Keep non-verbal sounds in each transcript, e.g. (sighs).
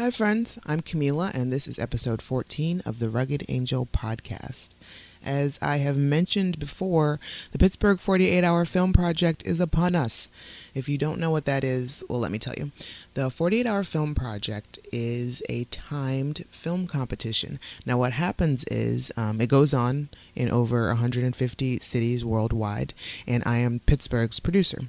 Hi, friends. I'm Camila, and this is episode 14 of the Rugged Angel podcast. As I have mentioned before, the Pittsburgh 48 Hour Film Project is upon us. If you don't know what that is, well, let me tell you. The 48 Hour Film Project is a timed film competition. Now, what happens is um, it goes on in over 150 cities worldwide, and I am Pittsburgh's producer.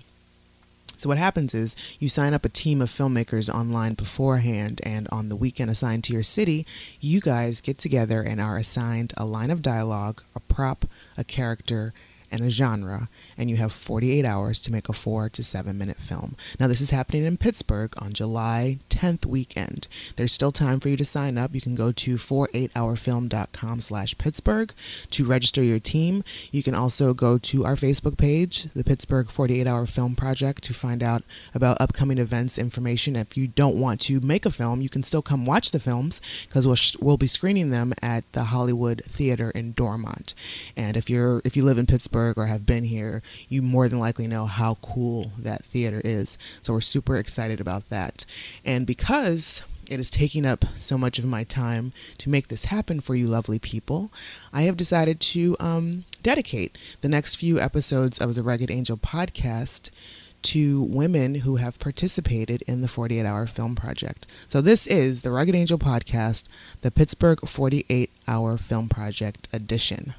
So what happens is you sign up a team of filmmakers online beforehand, and on the weekend assigned to your city, you guys get together and are assigned a line of dialogue, a prop, a character, and a genre, and you have 48 hours to make a four to seven minute film. Now, this is happening in Pittsburgh on July 10th weekend. There's still time for you to sign up. You can go to 48hourfilm.com slash Pittsburgh to register your team. You can also go to our Facebook page, the Pittsburgh 48 Hour Film Project, to find out about upcoming events information. If you don't want to make a film, you can still come watch the films because we'll, sh- we'll be screening them at the Hollywood Theater in Dormont. And if you're if you live in Pittsburgh or have been here, you more than likely know how cool that theater is. So we're super excited about that. And because it is taking up so much of my time to make this happen for you lovely people, I have decided to um, dedicate the next few episodes of the Rugged Angel podcast to women who have participated in the 48 Hour Film Project. So, this is the Rugged Angel podcast, the Pittsburgh 48 Hour Film Project edition.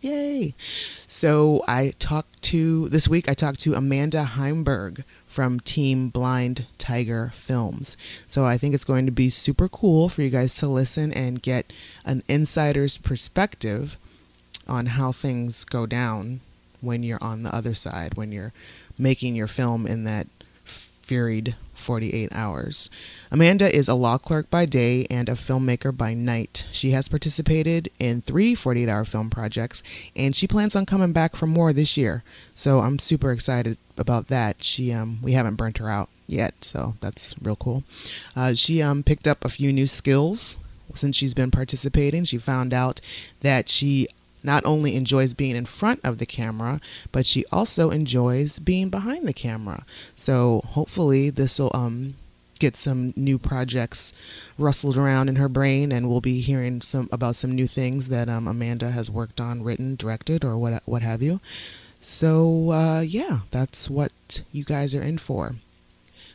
Yay! So I talked to this week. I talked to Amanda Heimberg from Team Blind Tiger Films. So I think it's going to be super cool for you guys to listen and get an insider's perspective on how things go down when you're on the other side, when you're making your film in that furied 48 hours. Amanda is a law clerk by day and a filmmaker by night. She has participated in three 48 hour film projects and she plans on coming back for more this year. So I'm super excited about that. She um we haven't burnt her out yet, so that's real cool. Uh, she um picked up a few new skills since she's been participating. She found out that she not only enjoys being in front of the camera, but she also enjoys being behind the camera. So hopefully this will um, get some new projects rustled around in her brain, and we'll be hearing some about some new things that um, Amanda has worked on, written, directed, or what what have you. So uh, yeah, that's what you guys are in for.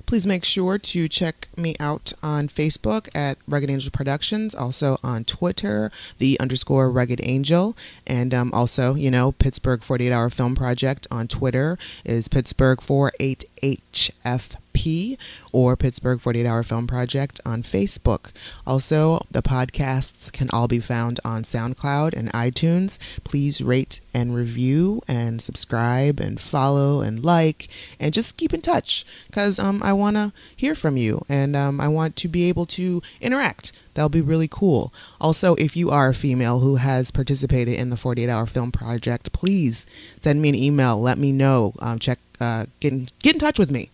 Please make sure to check me out on Facebook at Rugged Angel Productions, also on Twitter, the underscore Rugged Angel, and um, also, you know, Pittsburgh 48 Hour Film Project on Twitter is Pittsburgh 48HF P or Pittsburgh 48 Hour Film Project on Facebook. Also, the podcasts can all be found on SoundCloud and iTunes. Please rate and review and subscribe and follow and like and just keep in touch because um, I want to hear from you and um, I want to be able to interact. That'll be really cool. Also, if you are a female who has participated in the 48 Hour Film Project, please send me an email. Let me know. Um, check, uh, get in, get in touch with me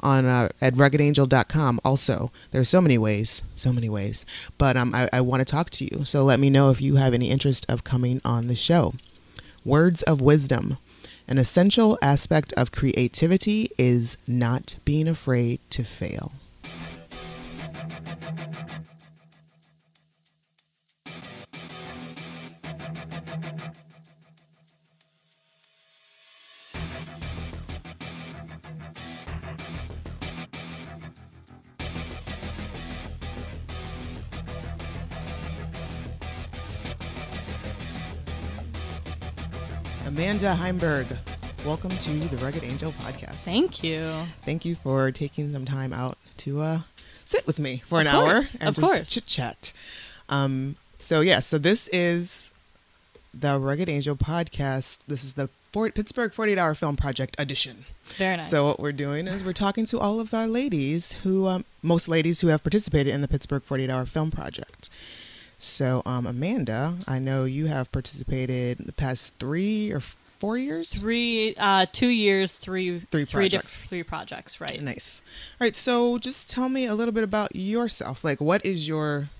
on uh, at ruggedangel.com also there's so many ways so many ways. But um, i, I want to talk to you. So let me know if you have any interest of coming on the show. Words of wisdom. An essential aspect of creativity is not being afraid to fail Amanda Heimberg, welcome to the Rugged Angel podcast. Thank you. Thank you for taking some time out to uh, sit with me for an Of hour and of just course. chit chat. Um, so yeah, so this is the Rugged Angel podcast. This is the Fort- Pittsburgh 48 Hour Film Project edition. Very nice. So what we're doing is we're talking to all of our ladies who, um, most ladies who have participated in the Pittsburgh 48 Hour Film Project. So, um, Amanda, I know you have participated in the past three or four years. three, uh, two years, three, Three three diff- projects. three projects, right? Nice. All right. So, just tell me a little bit about yourself. Like, what is your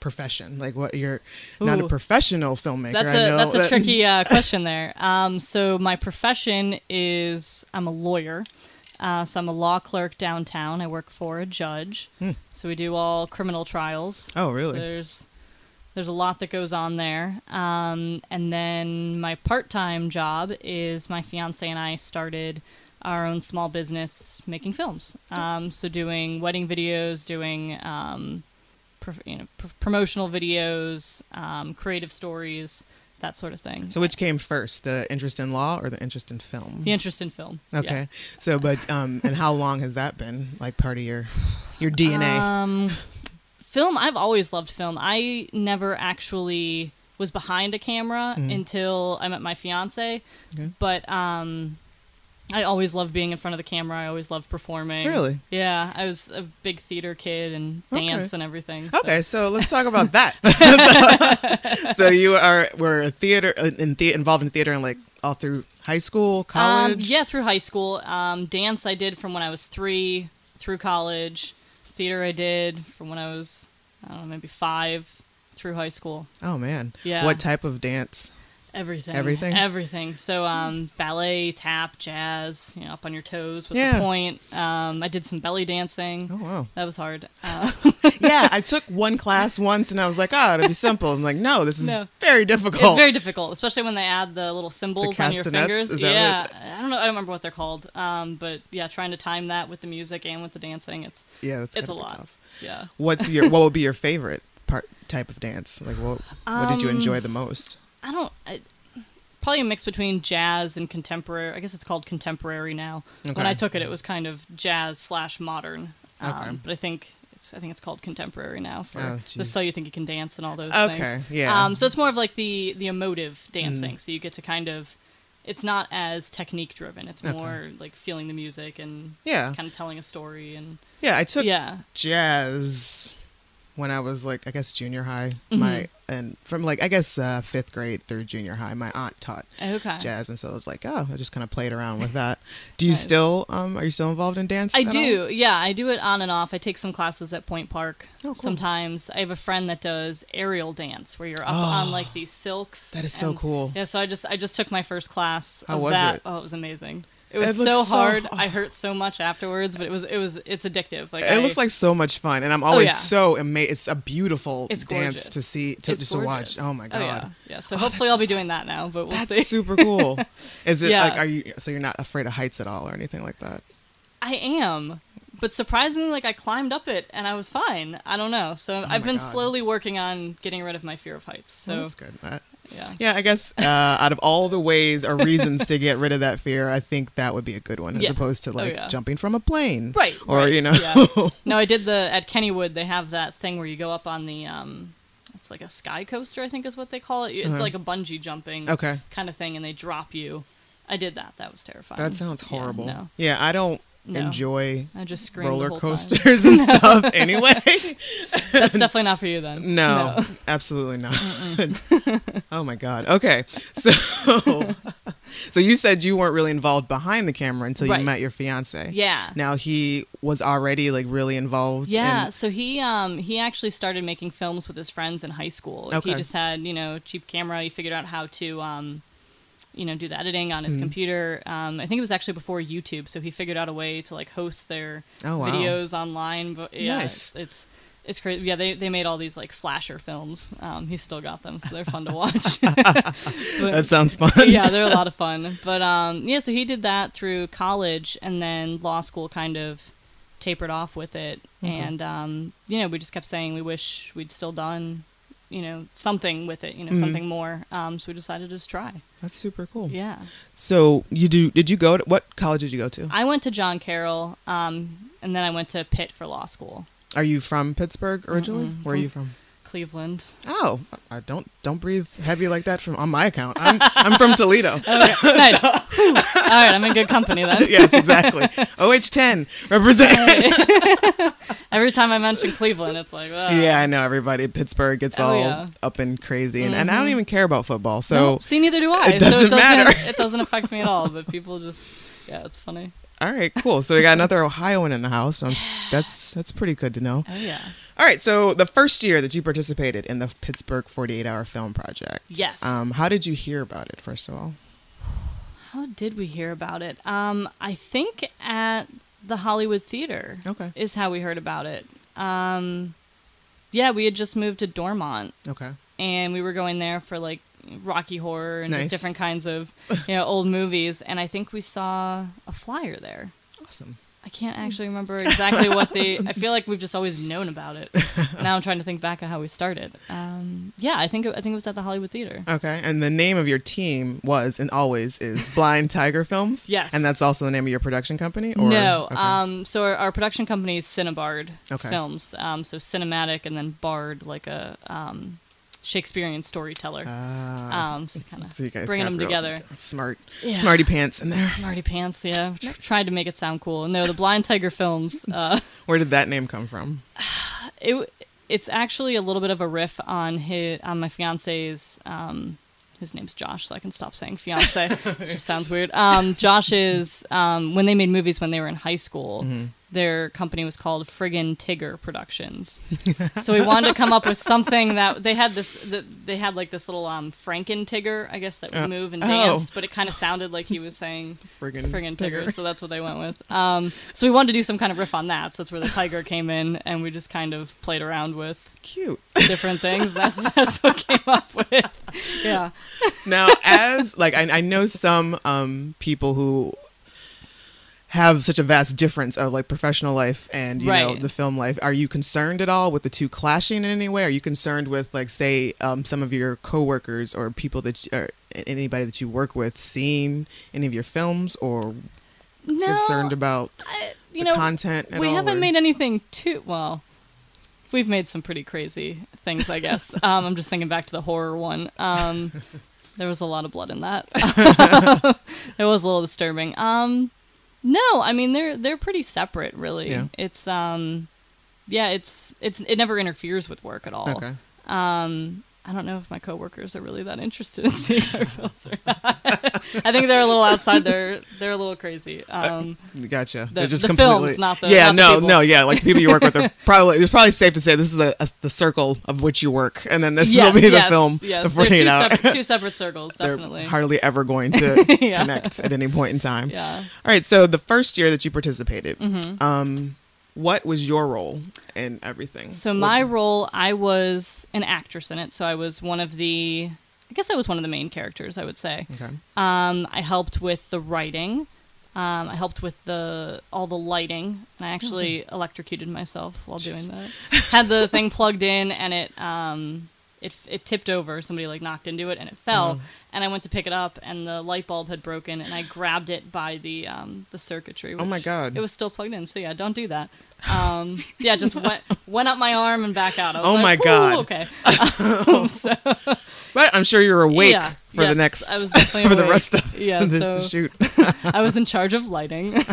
profession? Like, what you're not a professional filmmaker. That's I a know that's a tricky (laughs) uh, question there. Um, so my profession is I'm a lawyer. Uh, so I'm a law clerk downtown. I work for a judge. Hmm. So we do all criminal trials. Oh, So really? there's there's a lot that goes on there. Um, and then my part-time job is my fiance and I started our own small business making films. Um, so doing wedding videos, doing um, pro- you know, pr- promotional videos, um, creative stories, that sort of thing. So which came first, the interest in law or the interest in film? the interest in film. yeah. Okay. So, but um, and how long has that been like part of your your DNA? Um, film. I've always loved film. I never actually was behind a camera Mhm. until I met my fiance. Okay. But um, I always loved being in front of the camera. I always loved performing. Really? Yeah, I was a big theater kid and Okay. dance and everything. so- Okay, so let's talk about that. so, (laughs) (laughs) so you are were a theater uh, in the, involved in theater and like all through high school, Um, college. yeah, through high school. Um, dance I did from when I was three through college. Theater I did from when I was I don't know maybe five through high school. Oh man. Yeah. What type of dance? Everything. Everything? Everything. So um, ballet, tap, jazz. You know, up on your toes with Yeah. the point. Um, I did some belly dancing. Oh wow. That was hard. Uh, (laughs) yeah, I took (laughs) one class once and I was like, oh, it'll be simple. I'm like, no, this is No. very difficult. it's very difficult, especially when they add the little cymbals on your fingers. Yeah, I don't know. I don't remember what they're called. Um, but yeah, trying to time that with the music and with the dancing, it's yeah, it's a lot. tough. yeah. What's your what would be your favorite part type of dance? Like what what did you Um, enjoy the most? I don't. I, probably a mix between jazz and contemporary. I guess it's called contemporary now. When I took it, it was kind of jazz slash modern. Um, Okay. But I think it's I think it's called contemporary now for Oh, the so you think you can dance and all those Okay, things. yeah. Mm. Um, so it's more of like the the emotive dancing. So you get to kind of. It's not as technique driven. It's Okay. more like feeling the music and Yeah. kind of telling a story and Yeah, I took yeah. jazz when I was like I guess junior high. Mhm. My and from like I guess uh, fifth grade through junior high, my aunt taught Okay. jazz, and so I was like, oh, I just kind of played around with (laughs) that. Do you Nice. still um are you still involved in dance? I at all? do. Yeah, I do it on and off. I take some classes at Point Park. Oh, cool. Sometimes I have a friend that does aerial dance where you're up Oh, on like these silks. That is so cool. Yeah, so I just I just took my first class How of was that. it? Oh, it was amazing. It It was looks so so- hard. oh. I hurt so much afterwards, but it was it was it's addictive. Like It I, looks like so much fun, and I'm always yeah. so amazed. It's a beautiful It's dance to see, to it's just to watch. Oh my oh, god, yeah. yeah. So Oh, hopefully I'll be doing that now, but we'll that's see. super cool. (laughs) Is it Yeah. like are you? So you're not afraid of heights at all or anything like that? I am. But surprisingly, like I climbed up it and I was fine. I don't know. So oh I've Oh been God. slowly working on getting rid of my fear of heights. So Well, that's good. That- yeah. yeah, I guess uh, (laughs) out of all the ways or reasons to get rid of that fear, I think that would be a good one as Yeah. opposed to like yeah. jumping from a plane, Right. Or right, you know, yeah. (laughs) No, I did the at Kennywood. They have that thing where you go up on the um, it's like a sky coaster, I think is what they call it. It's Uh-huh. like a bungee jumping okay, kind of thing, and they drop you. I did that. That was terrifying. that sounds Yeah, horrible. no, Yeah, I don't No. enjoy I just roller coasters and (laughs) stuff anyway. That's definitely not for you then. No, absolutely not. (laughs) oh my god. Okay, so (laughs) so you said you weren't really involved behind the camera until you Right. met your fiance. Yeah. Now he was already like really involved. Yeah, in- so he um he actually started making films with his friends in high school. Like, He just had you know cheap camera. He figured out how to um you know do the editing on his Mhm. computer. Um, I think it was actually before YouTube, so he figured out a way to like host their Oh, wow. videos online. But yeah, Nice. it's, it's it's crazy. Yeah, they they made all these like slasher films. Um, he's still got them, so they're fun to watch. (laughs) But- that sounds fun. (laughs) yeah, they're a lot of fun. But um, yeah, so he did that through college, and then law school kind of tapered off with it. Okay. And um, you know, we just kept saying we wish we'd still done, you know, something with it, you know, Mhm. something more. Um, so we decided to just try. That's super cool. Yeah, So you do? Did you go to what college did you go to? I went to John Carroll, um, and then I went to Pitt for law school, Are you from Pittsburgh originally? Mm-mm. Where are you from? Cleveland. Oh, I don't don't breathe heavy like that from on my account. I'm I'm from Toledo. (laughs) Okay, nice. (laughs) All right, I'm in good company then. (laughs) yes, exactly. OH10 represent. Every time I mention Cleveland, it's like, yeah, I know everybody. Pittsburgh gets Oh, all yeah. up and crazy, and, and I don't Mhm. even care about football. So no, see, neither do I. it doesn't it doesn't matter. It doesn't affect me at all. But people just, yeah, it's funny. All right, cool. So we got another Ohioan in the house. I'm s that's that's pretty good to know. Oh yeah. All right, so the first year that you participated in the Pittsburgh 48 Hour Film Project. Yes. Um, how did you hear about it? First of all. How How did we hear about it? Um, I think at the Hollywood Theater Okay. is how we heard about it. Um, yeah, we had just moved to Dormont, Okay. and we were going there for like Rocky Horror and Nice. just different kinds of (laughs) you know old movies. And I think we saw a flyer there. Awesome. I can't actually remember exactly what they. I feel like we've just always known about it. (laughs) now I'm trying to think back of how we started. Um, yeah, I think it, I think it was at the Hollywood Theater. Okay. And the name of your team was and always is Blind Tiger Films. Yes. And that's also the name of your production company. Or no, Okay. um, so our, our production company is Cinebard Okay. Films. Um, so cinematic and then Bard, like a um, Shakespearean storyteller. Ah. um, so kind of (laughs) so bringing them together. Smart, Yeah. smarty pants in there. Smarty pants, yeah. Nice. Tried to make it sound cool. No, the Blind Tiger Films. (laughs) Uh, Where did that name come from? (sighs) it it's actually a little bit of a riff on his on my fiance's um his name's Josh, so I can stop saying fiance. (laughs) it just sounds weird. Um, Josh is um, when they made movies when they were in high school. Their company was called Friggin' Tigger Productions. so we wanted to come up with something that they had this. The, they had like this little um, Franken Tigger, I guess, that would Uh, move and oh. dance, but it kind of sounded like he was saying Friggin' friggin' Tigger. tigger. So that's what they went with. Um, so we wanted to do some kind of riff on that. So that's where the tiger came in, and we just kind of played around with Cute. different things. That's that's what came up with. Yeah. now as like I, I know some um people who have such a vast difference of like professional life and you know the film life are you concerned at all with the two clashing in any way are you concerned with like say um, some of your coworkers or people that you, or anybody that you work with seeing any of your films or No. concerned about I, you know, content we all, haven't or- made anything too well. We've made some pretty crazy things, I guess. (laughs) um, I'm just thinking back to the horror one. Um, (laughs) there was a lot of blood in that. (laughs) it was a little disturbing. Um, no, I mean they're they're pretty separate, really. Yeah. It's um, yeah, it's it's it never interferes with work at all. okay Um, I don't know if my coworkers are really that interested in (laughs) seeing our films or not. I think they're a little outside. They're they're a little crazy. Um, Gotcha. The- They're just the completely films, not the- yeah. not no, people. no, yeah. Like people you work with are (laughs) probably. It's probably safe to say this is a, a the circle of which you work, and then this yes, will be the yes, film. Yes, the they're two, separate, two (laughs) separate circles, They're definitely. hardly ever going to Yeah. connect at any point in time. Yeah. All right. So the first year that you participated, Mm-hmm. um, what was your role in everything? So What- my role, I was an actress in it. So I was one of the, I guess I was one of the main characters. I would say. Okay. Um, I helped with the writing. Um, I helped with the all the lighting, and I actually electrocuted myself while doing that. Had the thing (laughs) plugged in, and it um, it it tipped over. Somebody like knocked into it, and it fell. Oh. And I went to pick it up, and the light bulb had broken, and I grabbed it by the um, the circuitry. Oh my God. It was still plugged in, so yeah, don't do that. Um, yeah, just (laughs) went went up my arm and back out. Oh like, my God." Okay. Um, (laughs) (laughs) so, But I'm sure you're awake Yeah, for the next I was definitely for the rest of Yeah, the so- shoot. I was in charge of lighting.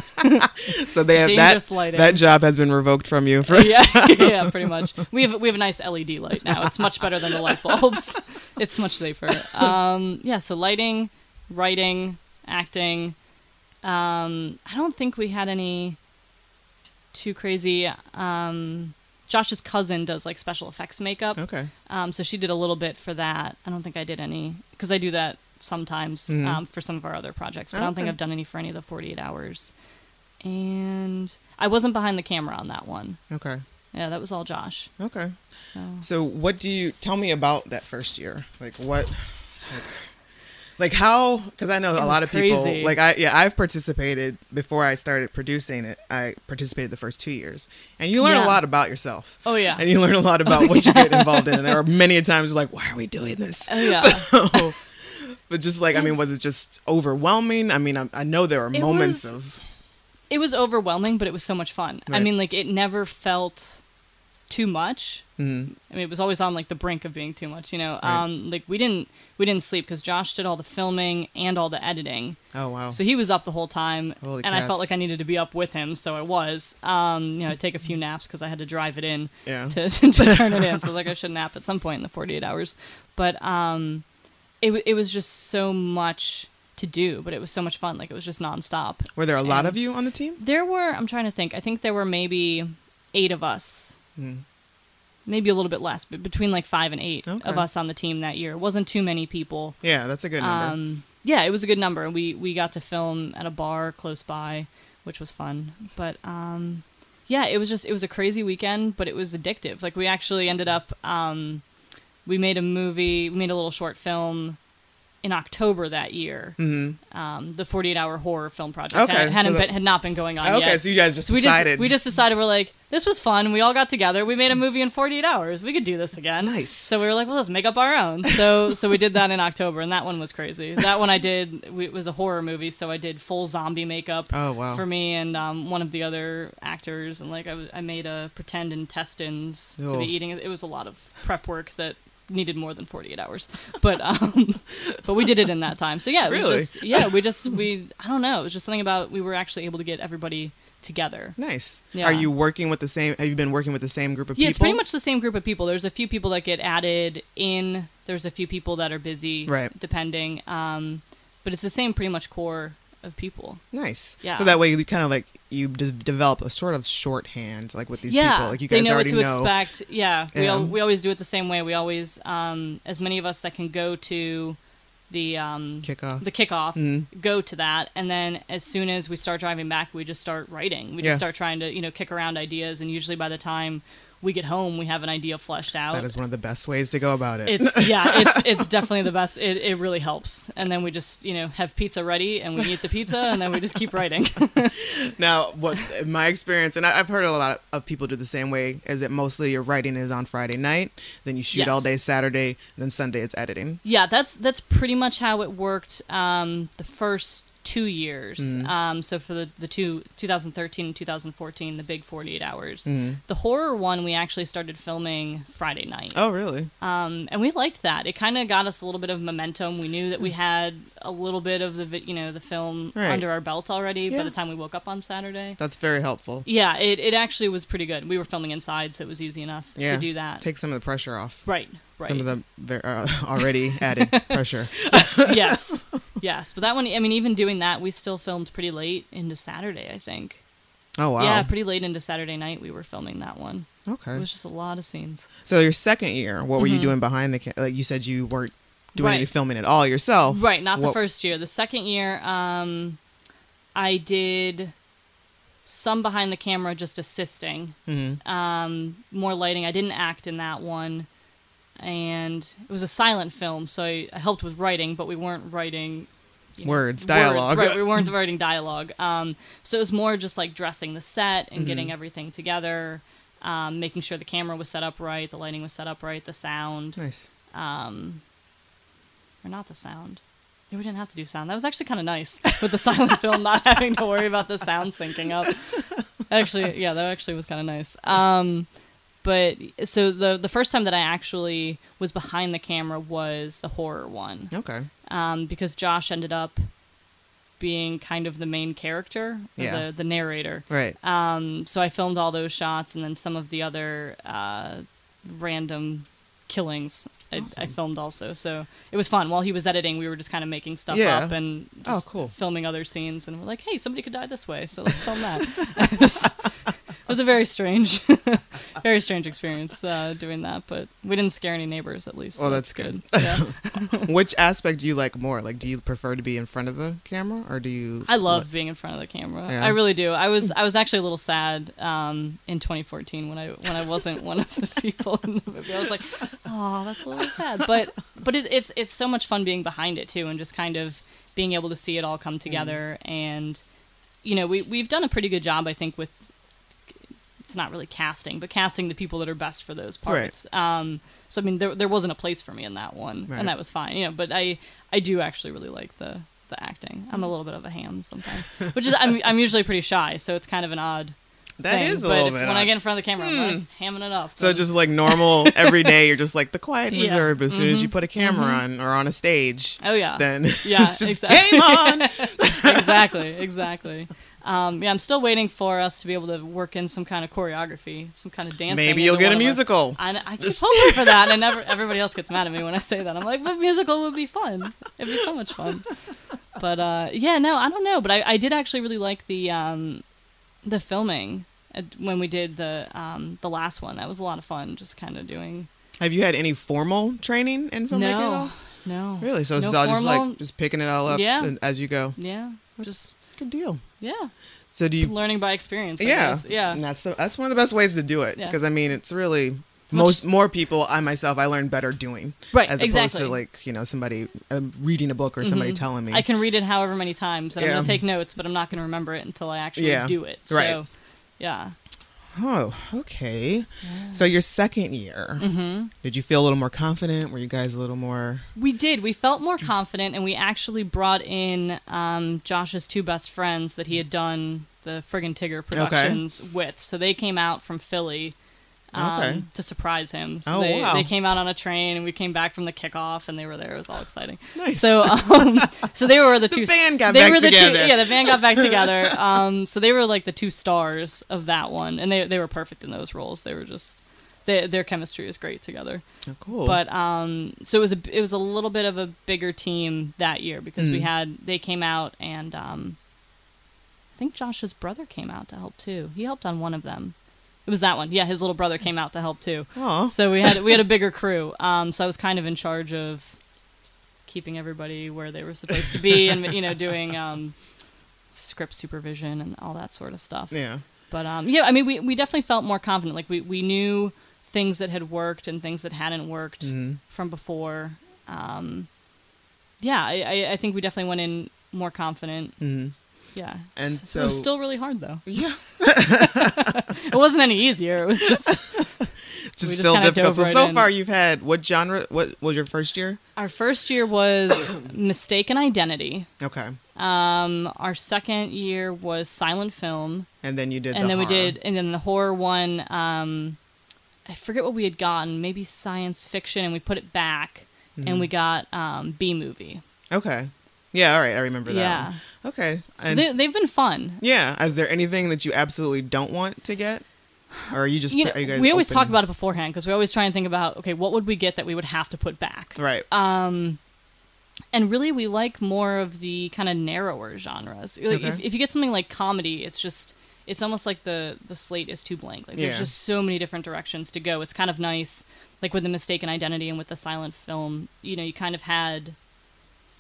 So they have Dangerous that lighting. that job has been revoked from you for yeah, yeah, pretty much. We have we have a nice LED light now. It's much better than the light bulbs. It's much safer. Um, yeah, so lighting, writing, acting. Um, I don't think we had any too crazy. Um, Josh's cousin does like special effects makeup, Okay. um, so she did a little bit for that. I don't think I did any because I do that sometimes Mhm. um, for some of our other projects, but I don't think I've done any for any of the 48 hours. And I wasn't behind the camera on that one. Okay. Yeah, that was all Josh. Okay. So So what do you tell me about that first year? Like what like like how because I know a lot of people crazy. like I yeah, I've participated before I started producing it. I participated the first 2 years. And you learn Yeah. a lot about yourself. Oh yeah. And you learn a lot about oh, what you get involved in. And there are (laughs) many times like, why are we doing this? Oh, yeah. (laughs) So, (laughs) but just like, I mean, was it just overwhelming? I mean, I, I know there are It moments was- of, it was overwhelming, but it was so much fun. I mean, like it never felt too much. Mhm. I mean, it was always on like the brink of being too much. You know, Right. um, like we didn't we didn't sleep because Josh did all the filming and all the editing. oh wow. So he was up the whole time, Holy and I felt like I needed to be up with him, so I was. Um, you know, I'd take a few naps because I had to drive it in Yeah. to, (laughs) to (laughs) turn it in. So like I should nap at some point in the 48 hours. But um, it it was just so much to do, but it was so much fun. Like it was just nonstop. Were there a lot of you on the team? There were. I'm trying to think. I think there were maybe eight of us. Mm. Maybe a little bit less, but between like five and eight Okay. of us on the team that year. It wasn't too many people. Yeah, that's a good number. Um, yeah, it was a good number. We we got to film at a bar close by, which was fun. But um, yeah, it was just it was a crazy weekend, but it was addictive. Like we actually ended up um, we made a movie, we made a little short film in October that year. Mm-hmm. Um, the 48 hour horror film project Okay, had, hadn't so that- been, had not been going on yet. Okay, yet. so you guys just So we decided. just we just decided we're like this was fun. We all got together. We made a movie in 48 hours. We could do this again. Nice. So we were like, well, let's make up our own. So (laughs) so we did that in October, and that one was crazy. That one I did. We, it was a horror movie, so I did full zombie makeup Oh, wow. for me and um, one of the other actors, and like I, was, I made a pretend intestines to Oh. be eating. it. It was a lot of prep work that needed more than 48 hours but um (laughs) but we did it in that time so yeah it was Really? just yeah we just we i don't know it was just something about we were actually able to get everybody together Nice. Yeah. Are you working with the same? Have you been working with the same group of yeah people? it's pretty much the same group of people there's a few people that get added in there's a few people that are busy Right. depending um but it's the same pretty much core of people nice. Yeah. So that way you kind of like you just develop a sort of shorthand like with these yeah, people. Like you they guys know what already to know. expect. Yeah, we al- we always do it the same way. We always, um, as many of us that can go to the um, Kickoff. the kickoff, Mhm. go to that, and then as soon as we start driving back, we just start writing. We Yeah. just start trying to you know kick around ideas, and usually by the time we get home, we have an idea fleshed out. That is one of the best ways to go about it. it's yeah, (laughs) it's it's definitely the best. It it really helps, and then we just you know have pizza ready, and we eat the pizza, and then we just keep writing. (laughs) Now, what my experience, and I- I've heard a lot of people do the same way, is that mostly your writing is on Friday night, then you shoot all day Saturday, then Sunday it's editing. Yeah, that's that's pretty much how it worked um, the first two years. Mhm. Um, so for the, the two 2013 and 2014, the big 48 hours. Mhm. The horror one we actually started filming Friday night. Oh, really? Um, and we liked that. It kind of got us a little bit of momentum. We knew that we had a little bit of the you know the film Right. under our belt already by the time we woke up on Saturday. That's very helpful. Yeah, it, it actually was pretty good. We were filming inside, so it was easy enough Yeah. to do that. Take some of the pressure off. right, right. Some of them uh, (laughs) already added (laughs) pressure. (laughs) yes, yes. But that one, I mean, even doing that, we still filmed pretty late into Saturday. I think. Oh, wow. Yeah, pretty late into Saturday night, we were filming that one. Okay, it was just a lot of scenes. So your second year, what were you Mhm. doing behind the camera? Like you said you weren't doing any filming at all yourself. Right, not the first year. The second year, um, I did some behind the camera, just assisting. Mhm. Um, more lighting. I didn't act in that one, and it was a silent film, so I, helped with writing, but we weren't writing you know, Words, dialogue. Right, we weren't writing dialogue. Um, so it was more just like dressing the set and getting Mhm. everything together, um, making sure the camera was set up right, the lighting was set up right, the sound, Nice. um, or not the sound. Yeah, we didn't have to do sound. That was actually kind of nice (laughs) with the silent film, not having to worry about the sound syncing up. Actually, yeah, that actually was kind of nice. Um, but so the the first time that I actually was behind the camera was the horror one Okay. um, because Josh ended up being kind of the main character, Yeah. the the narrator. Right. Um, so I filmed all those shots, and then some of the other uh, random killings I, I filmed also. So it was fun. While he was editing, we were just kind of making stuff Yeah. up and Oh, cool. filming other scenes, and we're like, hey, somebody could die this way, so let's film that. (laughs) (laughs) (laughs) it, was, a very strange, (laughs) very strange experience uh, doing that, but we didn't scare any neighbors at least. Well, so that's good. Yeah. (laughs) (laughs) Which aspect do you like more? Like, do you prefer to be in front of the camera, or do you? I love being in front of the camera. Yeah. I really do. I was I was actually a little sad um, in 2014 when I when I wasn't one of the people in the movie. I was like, oh, that's a little sad. But but it, it's it's so much fun being behind it too, and just kind of being able to see it all come together. And you know, we we've done a pretty good job, I think, with it's not really casting, but casting the people that are best for those Right. parts. Um, so I mean, there there wasn't a place for me in that one, Right. and that was fine. You know, but I I do actually really like the the acting. I'm a little bit of a ham sometimes, (laughs) which is I'm I'm usually pretty shy, so it's kind of an odd. That thing. is a but little if- bit. When I get in front of the camera, I'm like hamming it up. So just like normal (laughs) every day, you're just like the quiet and Yeah. reserved. As soon as you Mhm. put a camera on or on a stage, oh yeah, then Yeah, (laughs) it's just exactly. game on. exactly, exactly. Um, yeah, I'm still waiting for us to be able to work in some kind of choreography, some kind of dancing. Maybe you'll get a musical. I, I keep hoping for that, and never, everybody else gets mad at me when I say that. I'm like, but musical would be fun. It'd be so much fun. But uh, yeah, no, I don't know. But I, I did actually really like the um, the filming when we did the um, the last one. That was a lot of fun, just kind of doing. Have you had any formal training in filmmaking at no, all? No. Really? So it's No all just like just picking it all up Yeah. as you go. Yeah. That's- Just Good deal. yeah. So do you? Learning by experience. I yeah, guess. Yeah. And that's the that's one of the best ways to do it Yeah. because I mean it's really much- most more people. I myself I learn better doing Right. as exactly. opposed to like you know somebody um, reading a book or somebody Mhm. telling me. I can read it however many times, and I'm gonna take notes, but I'm not gonna remember it until I actually Yeah. do it. Right. So, yeah. Oh, okay. So your second year, hmm did you feel a little more confident? Were you guys a little more? We did. We felt more confident, and we actually brought in um, Josh's two best friends that he had done the Friggin' Tigger productions with. So they came out from Philly um, Okay. to surprise him. So Oh, they, wow. they came out on a train, and we came back from the kickoff, and they were there. It was all exciting. Nice. So, um, so they were the The two. band got they back together. Two, yeah, the band got back (laughs) together. Um, so they were like the two stars of that one, and they they were perfect in those roles. They were just. They, their chemistry is great together. Oh, cool. But um, so it was a it was a little bit of a bigger team that year because we Mm. had they came out and um, I think Josh's brother came out to help too. He helped on one of them. It was that one. Yeah, his little brother came out to help too. Aw. So we had we had a bigger crew. Um, so I was kind of in charge of keeping everybody where they were supposed to be and you know doing um, script supervision and all that sort of stuff. yeah. But um, yeah, I mean, we, we definitely felt more confident. Like we, we knew things that had worked and things that hadn't worked Mhm. from before. Um, yeah, I, I, think we definitely went in more confident. Mhm. Yeah, And S- it was still really hard though. Yeah. (laughs) It wasn't any easier. It was just (laughs) (laughs) Just just still difficult. So right so in. far you've had what genre? What was your first year? our first year was (coughs) mistaken identity. Okay. Um, our second year was silent film. And then you did. and the then we did and then the horror one um i forget what we had gotten maybe science fiction and we put it back Mm-hmm. and we got um b movie Okay. Yeah. All right. I remember that. yeah one. Okay. And they, they've been fun yeah, is there anything that you absolutely don't want to get, or are you just? you know, are you guys we always open? talk about it beforehand because we always try and think about okay what would we get that we would have to put back Right. um and really we like more of the kind of narrower genres like if, Okay. if you get something like comedy it's just it's almost like the the slate is too blank like Yeah. there's just so many different directions to go it's kind of nice like with the mistaken identity and with the silent film you know you kind of had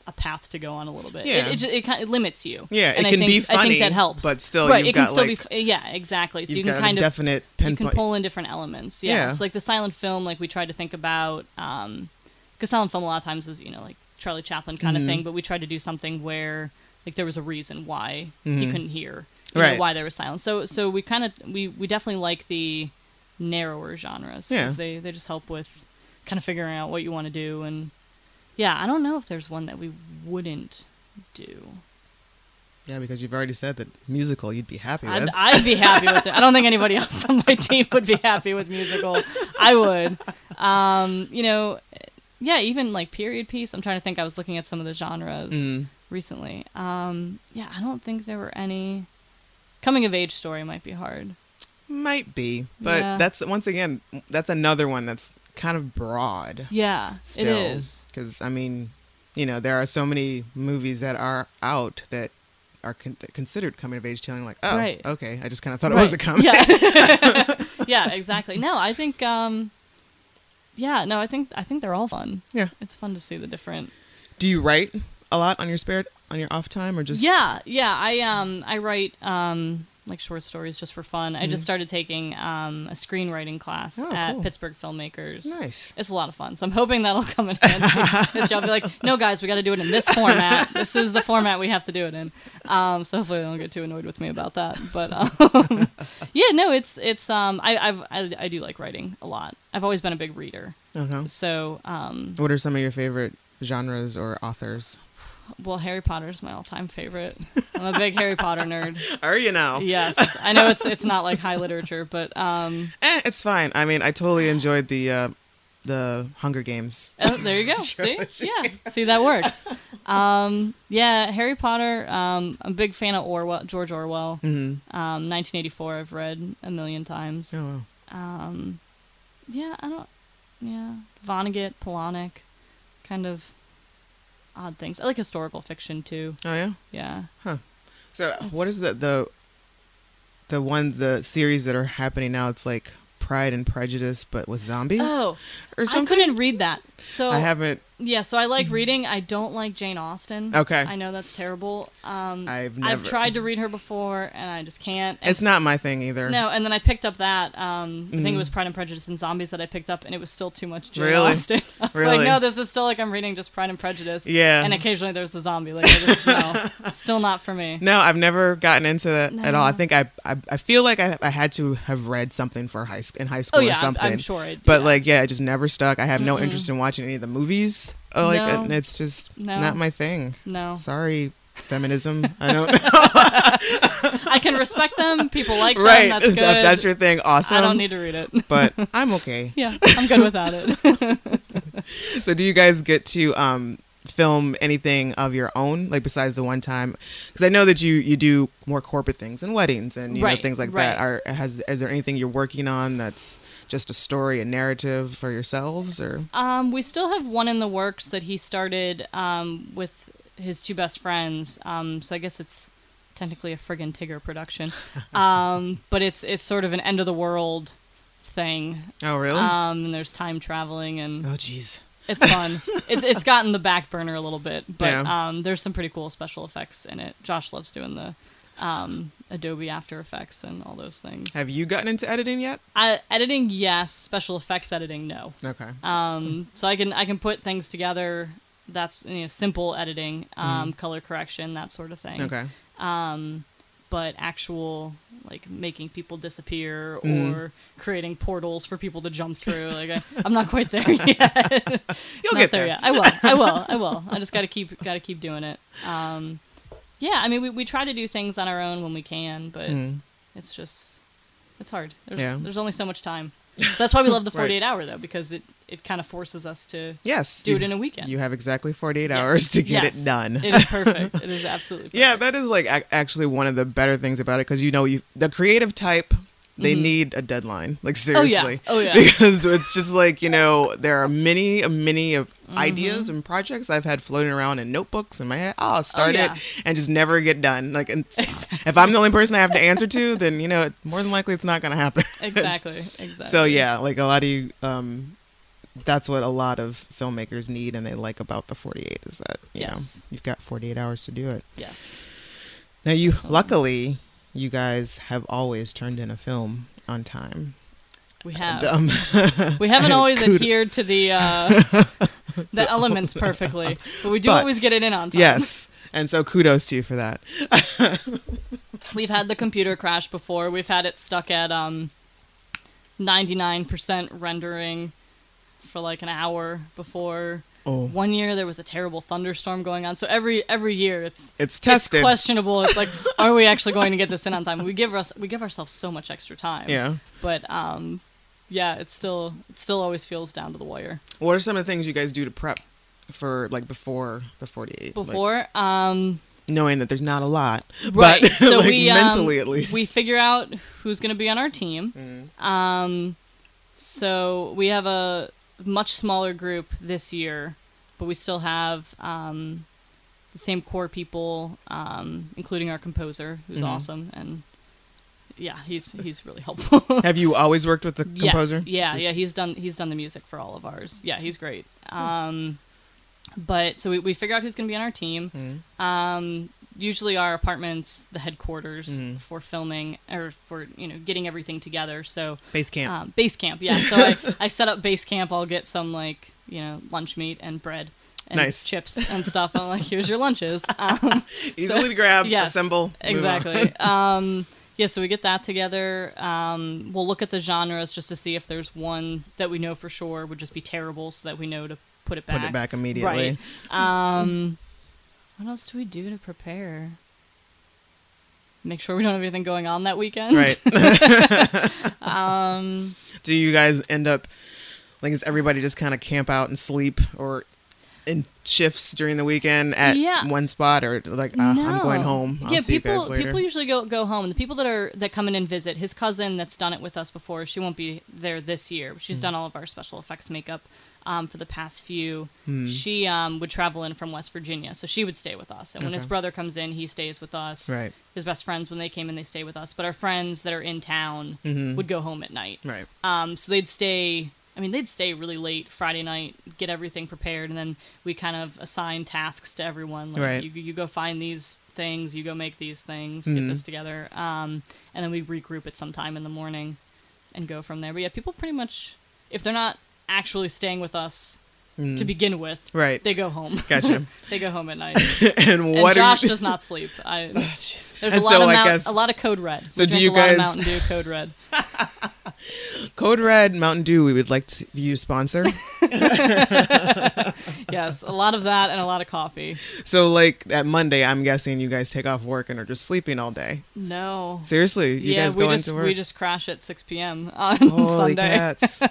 a path to go on a little bit Yeah. it, it, it, kind it limits you Yeah, it and I can think, be i think that helps but still right you've it can still like- be yeah exactly so You've can kind of definite you can pull in different elements. Yeah. Yeah. So like the silent film, like we tried to think about, um, because silent film a lot of times is you know like Charlie Chaplin kind Mhm. of thing, but we tried to do something where like there was a reason why he Mhm. couldn't hear, you know, Right. why there was silence. So so we kind of we we definitely like the narrower genres. Yeah. They they just help with kind of figuring out what you want to do and yeah, I don't know if there's one that we wouldn't do. yeah, because you've already said that musical you'd be happy I'd, with. I'd be happy with it. I don't think (laughs) anybody else on my team would be happy with musical. I would. Um, you know, yeah, even like period piece. I'm trying to think. I was looking at some of the genres Mhm. recently. Um, yeah, I don't think there were any. Coming of age story might be hard. Might be, but Yeah. that's once again that's another one that's kind of broad. Yeah, Still, it is. because I mean, you know, there are so many movies that are out that are con- considered coming of age. Telling like, oh, Right. okay, I just kind of thought it was a comedy. Yeah. (laughs) (laughs) yeah, exactly. No, I think. Um, yeah, no, I think I think they're all fun. Yeah. It's fun to see the different Do you write a lot on your spare on your off time, or just yeah yeah i um i write um like short stories just for fun i just started taking um a screenwriting class Mm-hmm. Oh, at cool. pittsburgh filmmakers Nice. it's a lot of fun so i'm hoping that'll come in handy (laughs) this year. i'll be like no guys we got to do it in this format this is the format we have to do it in um so hopefully they don't get too annoyed with me about that but um (laughs) yeah no it's it's um i I've, i i do like writing a lot i've always been a big reader Uh-huh. so um What are some of your favorite genres or authors? Well harry potter's my all-time favorite. I'm a big harry potter nerd. (laughs) Are you now? yes. I know it's it's not like high literature but um Eh, it's fine. I mean, I totally enjoyed the uh, the Hunger Games. oh, there you go. (laughs) See? Yeah. See that works. Um yeah harry potter um i'm a big fan of orwell george orwell. Mm-hmm. um 1984 i've read a million times. Oh, wow. um yeah i don't yeah. Vonnegut Palahniuk kind of odd things i like historical fiction too oh yeah. yeah Huh. So, what is the the the one the series that are happening now? It's like Pride and Prejudice, but with zombies oh or i couldn't read that so I haven't. Yeah, so I like reading. I don't like Jane Austen. Mm-hmm. Okay. I know that's terrible. Um, I've never- tried to read her before, and I just can't. And It's not my thing either. No, and then I picked up that. Um, I think it was Pride and Prejudice and Zombies that I picked up, and it was still too much Jane Really? Austen. (laughs) I was Really? like, no, this is still like I'm reading just Pride and Prejudice. Yeah. And occasionally there's a zombie. Like, just, no, (laughs) still not for me. No, I've never gotten into that at all. I think I, I, I feel like I, I had to have read something for high in high school Oh yeah, or I'm, something. I'm sure. I But like, yeah, it just never stuck. I have no Mm-mm. interest in watching any of the movies. Oh, like, No. and it's just No. not my thing. no, Sorry, feminism. (laughs) I don't know. I can respect them. People like them. right, That's good. (laughs) That- that's your thing. Awesome. I don't need to read it. but (laughs) I'm okay. yeah, I'm good without it. So, do you guys get to um, film anything of your own, like besides the one time? Because I know that you you do more corporate things and weddings and you know things like that. Are has is there anything you're working on that's just a story, a narrative for yourselves, or Um, we still have one in the works that he started um, with his two best friends. Um, so I guess it's technically a friggin' Tigger production, (laughs) um, but it's it's sort of an end of the world thing. oh really? Um, and there's time traveling and oh jeez. It's fun. it's it's gotten the back burner a little bit, but Yeah. um, there's some pretty cool special effects in it. Josh loves doing the um, Adobe After Effects and all those things. Have you gotten into editing yet? I, editing, yes. Special effects editing, no. Okay. Um, so I can I can put things together. That's you know simple editing, um, color correction, that sort of thing. Okay. Um, but actual like making people disappear Mhm. or creating portals for people to jump through, like I, I'm not quite there (laughs) yet. (laughs) You'll not get there there. yet. I will. I will. I will. I just got to keep got to keep doing it. Um, yeah, I mean we we try to do things on our own when we can, but Mm. it's just it's hard. There's Yeah. there's only so much time. So that's why we love the (laughs) Right. 48 hour though because it it kind of forces us to Yes. do you, it in a weekend. You have exactly 48 Yes. hours to get Yes. it done. It is perfect. It is absolutely (laughs) perfect. Yeah, that is like ac- actually one of the better things about it because you know you the creative type they Mhm. need a deadline like seriously Oh yeah. Oh (laughs) yeah. because it's just like you know there are many many of Mm-hmm. ideas and projects I've had floating around in notebooks in my head. Oh, I'll start yeah. it and just never get done. Like and (laughs) if I'm the only person I have to answer to, then you know more than likely it's not going to happen. exactly. Exactly. So yeah, like a lot of you, um, that's what a lot of filmmakers need and they like about the 48 is that you know Yes. you've got 48 hours to do it. Yes. Now you luckily you guys have always turned in a film on time. We have. And, um, (laughs) we haven't always (laughs) Kudos. adhered to the uh, (laughs) the elements perfectly, but we do But- always get it in on time. yes, and so kudos to you for that. We've had the computer crash before. We've had it stuck at um 99% rendering for like an hour before. Oh, One year there was a terrible thunderstorm going on. So every every year it's it's tested. It's questionable. It's like, (laughs) are we actually going to get this in on time? We give us we give ourselves so much extra time. yeah. But um, yeah, it still it still always feels down to the wire. What are some of the things you guys do to prep for like before the 48? Like, Before, um, knowing that there's not a lot, right? but (laughs) so like we um, mentally at least. we figure out who's going to be on our team. Mm. Um, so we have a much smaller group this year, but we still have um, the same core people, um, including our composer, who's Mhm. awesome, and yeah, he's he's really helpful. (laughs) Have you always worked with the Yes, composer? Yeah, yeah, he's done he's done the music for all of ours. Yeah, he's great. Um, but so we, we figure out who's going to be on our team. Mm. Um, usually our apartments, the headquarters Mhm. for filming or for you know getting everything together. So Base camp. um, base camp, yeah. So I, (laughs) I set up base camp. I'll get some like you know lunch meat and bread and Nice. chips and stuff. I'm like, here's your lunches. (laughs) Um, Easily to grab, yes, assemble, exactly. (laughs) um, yeah, so we get that together. Um, we'll look at the genres just to see if there's one that we know for sure would just be terrible, so that we know to put it back. Put it back immediately. Right. Um, what else do we do to prepare? Make sure we don't have anything going on that weekend. Right. (laughs) (laughs) Um, Do you guys end up like is everybody just kind of camp out and sleep or in shifts during the weekend at Yeah. one spot or like uh, I'm going home. I'll yeah, see people you guys later. people usually go go home. The people that are that come in and visit, his cousin that's done it with us before, she won't be there this year. She's done all of our special effects makeup um, for the past few. Hmm. She um, would travel in from West Virginia, so she would stay with us. And when his brother comes in, he stays with us. Right. His best friends, when they came in, they stay with us. But our friends that are in town Mhm. would go home at night. Right. Um, so they'd stay I mean, they'd stay really late Friday night, get everything prepared, and then we kind of assign tasks to everyone. Like, Right. You, you go find these things, you go make these things, Mhm. get this together, um, and then we regroup at some time in the morning and go from there. But yeah, people pretty much, if they're not actually staying with us Mm. to begin with, right. they go home. Gotcha. (laughs) they go home at night. (laughs) and and what Josh you? does not sleep. (laughs) I, Jeez. there's And a lot so of mount, guess a lot of Code Red. So We do you a lot of guys- Mountain Dew Code Red? Code Red Mountain Dew. We would like to, you sponsor. Yes, a lot of that and a lot of coffee. so like at Monday, I'm guessing you guys take off work and are just sleeping all day. No. Seriously, you yeah, guys we go just into work. we just crash at 6 p.m. on Holy Sunday. cats!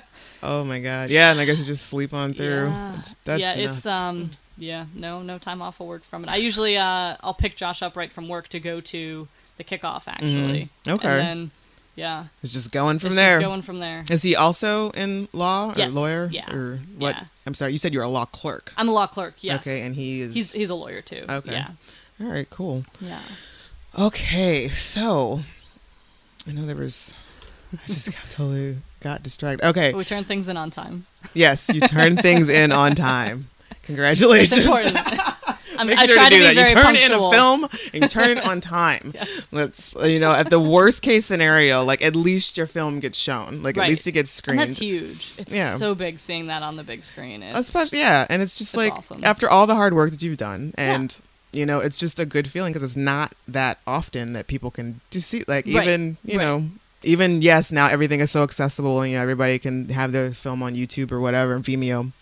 Oh my god. Yeah, and I guess you just sleep on through. Yeah, That's, that's yeah, it's um, yeah, no, no time off of work from it. I usually uh, I'll pick Josh up right from work to go to the kickoff actually. Mhm. Okay. And then, yeah, It's just going from it's there. Just going from there. Is he also in law or Yes, lawyer yeah, or what? yeah. I'm sorry, you said you're a law clerk. I'm a law clerk. Yes. Okay, and he is. he's he's a lawyer too. Okay. Yeah. all right. Cool. Yeah. Okay, so I know there was. I just got totally got distracted. Okay, But we turn things in on time. yes, you turn (laughs) things in on time. Congratulations. It's important. (laughs) I'm, Make I sure try to do be that. You turn in a film and you turn it on (laughs) time. Yes. Let's you know at the worst case scenario, like at least your film gets shown, like at least it gets And screened. that's huge. It's Yeah. so big seeing that on the big screen. It's, Especially yeah, and it's just it's like awesome. after all the hard work that you've done, Yeah. and you know it's just a good feeling because it's not that often that people can just see like Right. even you Right. know even yes now everything is so accessible and you know everybody can have their film on YouTube or whatever and Vimeo.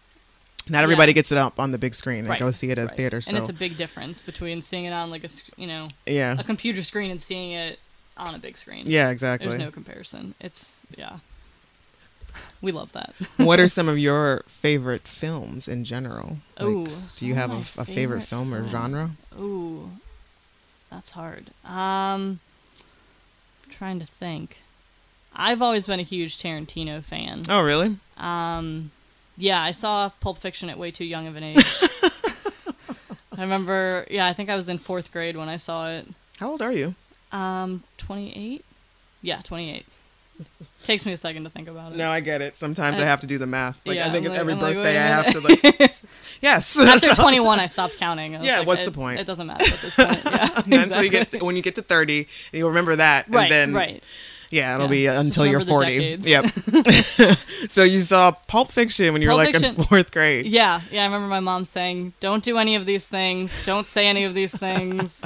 Not everybody Yeah. gets it up on the big screen and Right, go see it at a right. theater. So And it's a big difference between seeing it on like a you know yeah, a computer screen and seeing it on a big screen. yeah, exactly. There's no comparison. It's yeah. We love that. (laughs) what are some of your favorite films in general? Like, do you have a, a favorite favorite film or genre? Ooh, that's hard. Um, trying to think. I've always been a huge Tarantino fan. Oh, really? Um, yeah, I saw Pulp Fiction at way too young of an age. (laughs) I remember, yeah, I think I was in fourth grade when I saw it. How old are you? Um, 28? Yeah, 28. Takes me a second to think about it. No, I get it. Sometimes I Uh, have to do the math. Like yeah, I think I'm it's like- every I'm birthday a I have to like. (laughs) yes. (laughs) After 21, I stopped counting. I Yeah, like, what's the point? It doesn't matter at this point. Yeah, Until you get to, when you get to thirty, you'll remember that, right, and then right. Yeah, it'll Yeah. be until you're forty. Yep. (laughs) (laughs) so you saw Pulp Fiction when you were Pulp like in (laughs) fourth grade. Yeah, yeah. I remember my mom saying, "Don't do any of these things. Don't say any of these things.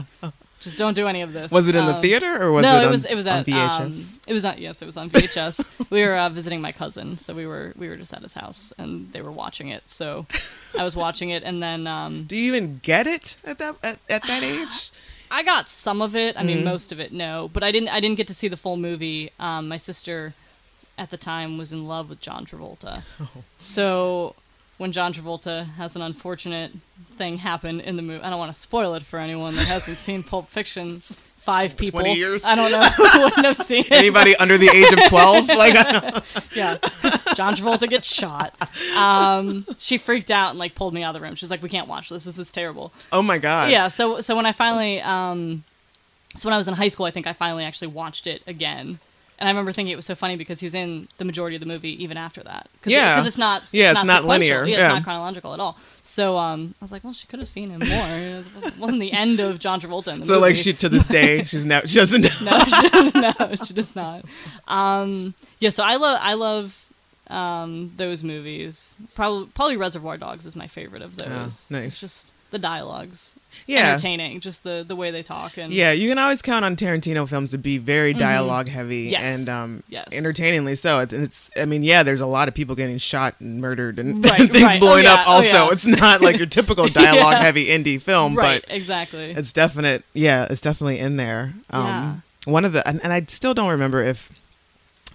Just don't do any of this." Was it in the Um, theater or was no, it, it on, was it was on at VHS? Um, it was on yes, it was on VHS. we were uh, visiting my cousin, so we were we were just at his house, and they were watching it. So I was watching it, and then um, Do you even get it at that at, at that (sighs) age? I got some of it. I mean, Mhm. most of it, no, but I didn't. I didn't get to see the full movie. Um, my sister, at the time, was in love with John Travolta. Oh. (laughs) So when John Travolta has an unfortunate thing happen in the movie, I don't want to spoil it for anyone that hasn't seen Pulp Fiction. Five people. 20 years? I don't know (laughs) wouldn't have seen it. Anybody under the age of twelve? Like, (laughs) yeah. John Travolta gets shot. Um, she freaked out and like pulled me out of the room. She's like, "We can't watch this. This is terrible." oh my god. yeah so so when i finally um so when i was in high school i think i finally actually watched it again and i remember thinking it was so funny because he's in the majority of the movie even after that Cause Yeah. because it's not Yeah, it's not sequential. linear. yeah, Yeah. it's not chronological at all so um i was like well she could have seen him more it wasn't the end of john travolta in the (laughs) So movie. like she to this day (laughs) she's now she doesn't know. no, she does, no, (laughs) she does not. Um, yeah, so I love I love um, those movies. Probably probably Reservoir Dogs is my favorite of those. Oh, nice. It's just the dialogues, Yeah. entertaining. Just the the way they talk and Yeah, you can always count on Tarantino films to be very dialogue heavy Mm-hmm. Yes. and um, Yes. entertainingly so. It- It's, I mean, yeah, there's a lot of people getting shot and murdered and, Right, and (laughs) things right. Oh, blowing yeah, up. oh, Also, yeah. it's not like your typical (laughs) dialogue heavy indie film, right, but exactly. it's definite. Yeah, it's definitely in there. Um, One of the and, and I still don't remember if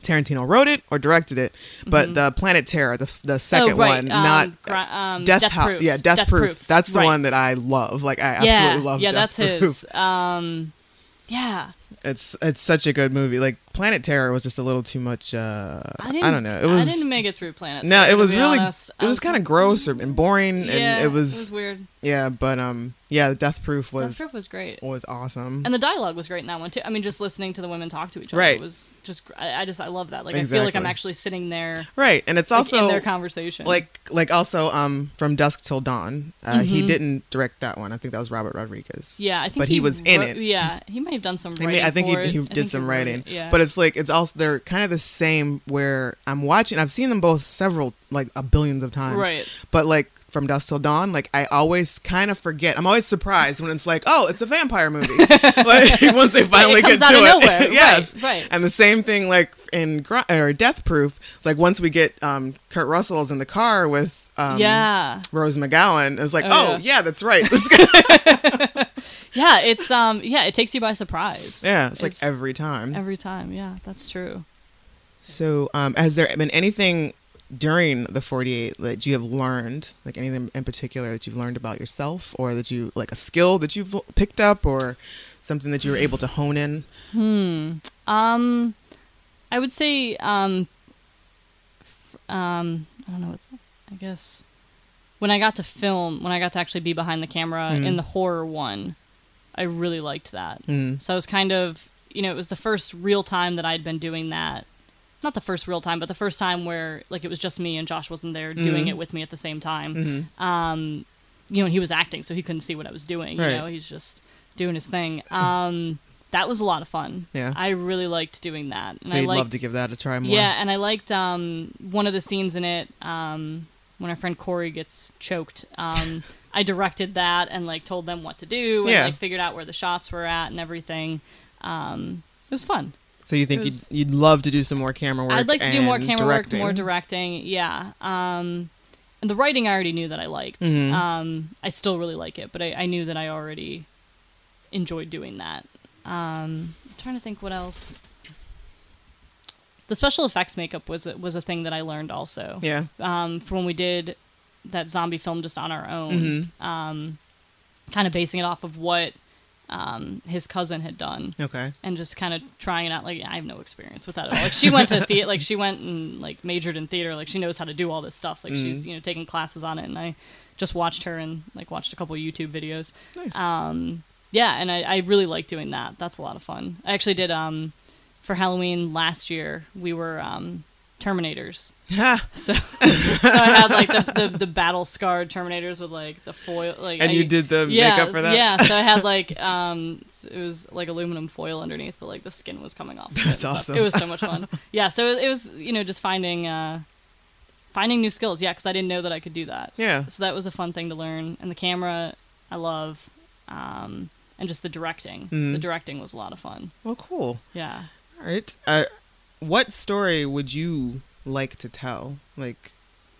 Tarantino wrote it or directed it, but the Planet Terror, the the second Mm-hmm. oh, right. one, um, not. gra- um, Death, Death Proof. yeah, Death, Proof. That's the Right. one that I love. Like I yeah, absolutely love. Yeah, Death that's Proof. his. Um, yeah, It's it's such a good movie. Like Planet Terror was just a little too much. Uh, I, didn't, don't know. It was. I didn't make it through Planet. no, Terror, it was really. honest. It I was kind of gross or, and boring, Yeah, and it was, it was. weird. yeah. But um, yeah, Death Proof was Death Proof was great. was awesome. And the dialogue was great in that one too. I mean, just listening to the women talk to each other Right. was just. I, I just I love that. Like I feel like I'm actually sitting there, right, and it's like, also in their conversation. like like also um from Dusk Till Dawn. Uh, He Mhm. didn't direct that one. I think that was Robert Rodriguez. yeah, I think. but he was in it. Yeah, he might have done some He writing. may- I think he, he did some wrote writing, it, Yeah, but it's like it's also they're kind of the same. Where I'm watching, I've seen them both several like a billions of times, right. But like from Dusk Till Dawn, like I always kind of forget. I'm always surprised when it's like, oh, it's a vampire movie. (laughs) like (laughs) once they finally get to it, (laughs) nowhere. yes. right, right. And the same thing like in Gr- or Death Proof, like once we get um, Kurt Russell's in the car with um, yeah, Rose McGowan, it's like, Oh, oh, yeah. yeah. that's right. Yeah. It's um, yeah, it takes you by surprise. yeah, it's like every time. every time. Yeah, that's true. So, um, has there been anything during the 48 that you have learned, like anything in particular that you've learned about yourself, or that you like a skill that you've picked up, or something that you were able to hone in? Hmm. Um, I would say um, f- um, I don't know. What, I guess when I got to film, when I got to actually be behind the camera Mhm. in the horror one, I really liked that. Mm. So I was kind of, you know, it was the first real time that I'd been doing that. Not the first real time, but the first time where like it was just me and Josh wasn't there doing Mhm. it with me at the same time. hmm Um, you know, and he was acting, so he couldn't see what I was doing. Right. You know, he's just doing his thing. Um, that was a lot of fun. Yeah. I really liked doing that. And So I liked, love to give that a try more. Yeah, and I liked um, one of the scenes in it um, when our friend Corey gets choked. (laughs) I directed that and like told them what to do and Yeah. like figured out where the shots were at and everything. Um, it was fun. So you think It you'd, you'd love to do some more camera work? I'd like to do more camera directing. work, more directing. Yeah. Um, and the writing I already knew that I liked. Mhm. Um, I still really like it, but I, I knew that I already enjoyed doing that. Um, I'm trying to think what else. The special effects makeup was a, was a thing that I learned also. Yeah. Um, from when we did that zombie film just on our own, hmm um, kind of basing it off of what um, his cousin had done Okay. and just kind of trying it out. Like I have no experience with that at all. Like she went to theater, like she went and like majored in theater. Like she knows how to do all this stuff. Like she's Mhm. you know taking classes on it. And I just watched her and like watched a couple YouTube videos. Nice. Um, yeah, and I, I really like doing that. That's a lot of fun. I actually did um, for Halloween last year. We were um, Terminators. (laughs) So, so I had like the, the, the battle scarred Terminators with like the foil. Like and I, you did the yeah, makeup for that? Yeah, so I had (laughs) like um it was like aluminum foil underneath, but like the skin was coming off. it That's awesome. It was so much fun. (laughs) yeah, so it, it was you know just finding uh finding new skills. Yeah, because I didn't know that I could do that. Yeah. So that was a fun thing to learn. And the camera, I love, um, and just the directing. Mhm. The directing was a lot of fun. Well, cool. Yeah. All right. Uh, what story would you like to tell? Like,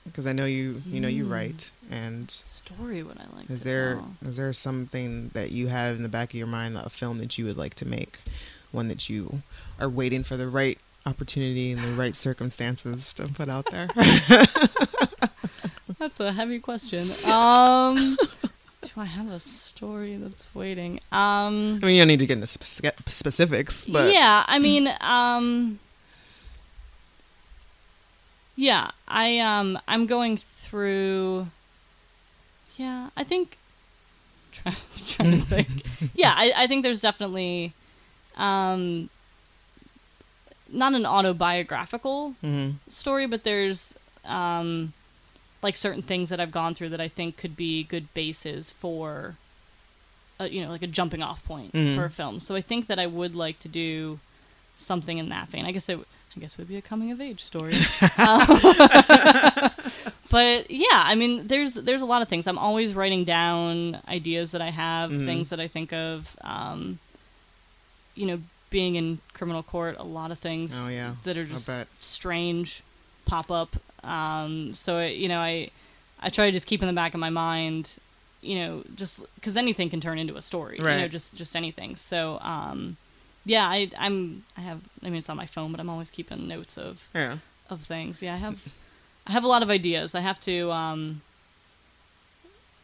because I know you, you know, you Hmm. write, and Story would I like? is to there tell? is there something that you have in the back of your mind, a film that you would like to make, one that you are waiting for the right opportunity and the right circumstances to put out there? (laughs) That's a heavy question. Um, do I have a story that's waiting? Um, I mean, you don't need to get into spec- specifics, but yeah, I mean, um, yeah, I um, I'm going through. Yeah, I think. (laughs) Try, trying to think. Yeah, I, I think there's definitely, um, not an autobiographical Mhm. story, but there's um, like certain things that I've gone through that I think could be good bases for, a, you know, like a jumping off point Mhm. for a film. So I think that I would like to do something in that vein. I guess it, I guess would be a coming of age story. (laughs) Um, (laughs) but yeah, I mean, there's there's a lot of things. I'm always writing down ideas that I have, Mhm. things that I think of. Um, you know, being in criminal court, a lot of things Oh, yeah. that are just strange pop up. Um, so it, you know, I I try to just keep in the back of my mind, you know, just because anything can turn into a story. You know, Right. just just anything. So um, yeah, I I'm I have. I mean, it's on my phone, but I'm always keeping notes of yeah. of things. Yeah, I have I have a lot of ideas. I have to um,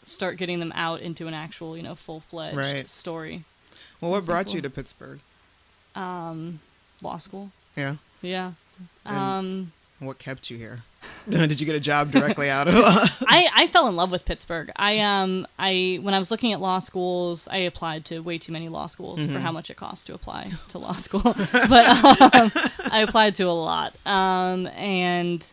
start getting them out into an actual, you know, full fledged Right. story. Well, what brought you to Pittsburgh? Um, law school. Yeah. Yeah. And- Um, What kept you here? (laughs) Did you get a job directly out of? (laughs) I, I fell in love with Pittsburgh. I um I when I was looking at law schools, I applied to way too many law schools for how much it costs to apply to law school. (laughs) but um, I applied to a lot. Um, and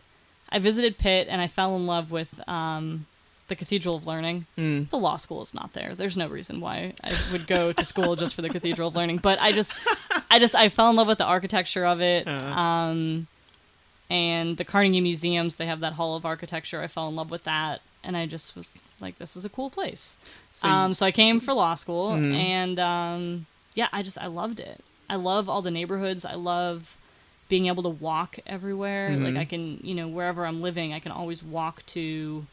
I visited Pitt and I fell in love with um, the Cathedral of Learning. Mm. The law school is not there. There's no reason why I would go to school just for the Cathedral of Learning. But I just I just I fell in love with the architecture of it. Uh-huh. Um, and the Carnegie Museums, they have that Hall of Architecture. I fell in love with that, and I just was like, "This is a cool place." So um, so I came for law school, Mhm. and um, yeah, I just I loved it. I love all the neighborhoods. I love being able to walk everywhere. Like Mhm. I can, you know, wherever I'm living, I can always walk to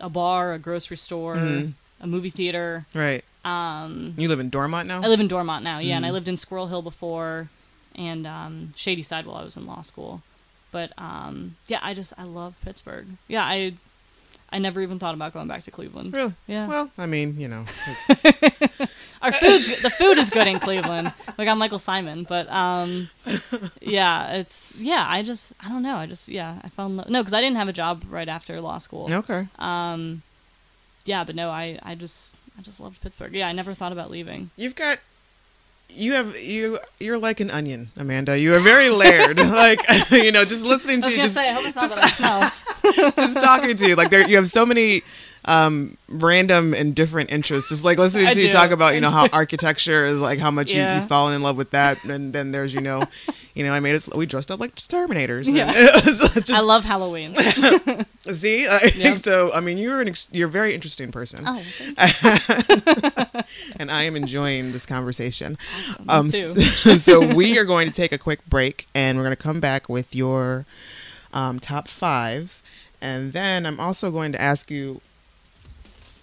a bar, a grocery store, Mhm. a movie theater. right. Um, You live in Dormont now. I live in Dormont now, yeah, and I Mhm. lived in Squirrel Hill before, and um, Shadyside while I was in law school. But um, yeah, I just I love Pittsburgh. Yeah, I I never even thought about going back to Cleveland. Really? Yeah, Well, I mean, you know, (laughs) our food's the food is good in Cleveland. Like I'm Michael Symon, but um, yeah, it's yeah. I just I don't know. I just yeah, I fell in love. No, because I didn't have a job right after law school. okay. Um, yeah, but no, I I just I just loved Pittsburgh. Yeah, I never thought about leaving. You've got. You have you. You're like an onion, Amanda. You are very layered. (laughs) like (laughs) you know, just listening to you, just say, I hope it's not that I smell. (laughs) just talking to you. Like there, you have so many um random and different interests. Just like listening I to you do. talk about, you know, how (laughs) architecture is like how much you, Yeah. you've fallen in love with that, and then there's you know, you know, I made it. We dressed up like Terminators. Yeah. (laughs) just, I love Halloween. (laughs) see. I think Yep. so. I mean, you're an ex- you're a very interesting person, Oh, thank and I am enjoying this conversation. you. Um, too. so, so we are going to take a quick break, and we're going to come back with your um, top five, and then I'm also going to ask you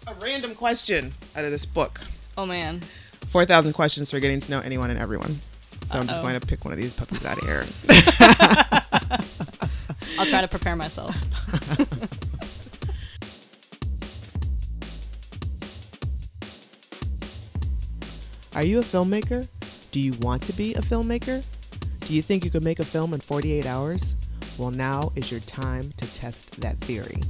a random question out of this book. Oh man. Four thousand questions for getting to know anyone and everyone. So I'm just going to pick one of these puppies out of here. (laughs) I'll try to prepare myself. (laughs) Are you a filmmaker? Do you want to be a filmmaker? Do you think you could make a film in 48 hours? Well, now is your time to test that theory.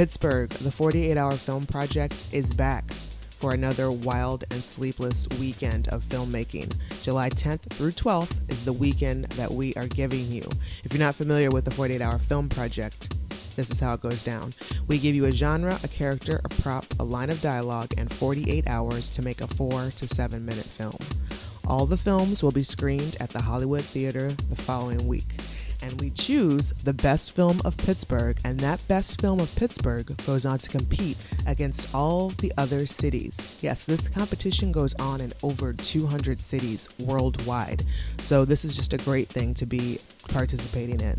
Pittsburgh, the 48 hour film project, is back for another wild and sleepless weekend of filmmaking. July 10th through 12th is the weekend that we are giving you. If you're not familiar with the 48 hour film project, this is how it goes down. We give you a genre, a character, a prop, a line of dialogue, and 48 hours to make a four to seven minute film. All the films will be screened at the Hollywood Theater the following week. And we choose the best film of Pittsburgh, and that best film of Pittsburgh goes on to compete against all the other cities. Yes, this competition goes on in over 200 cities worldwide. So, this is just a great thing to be participating in.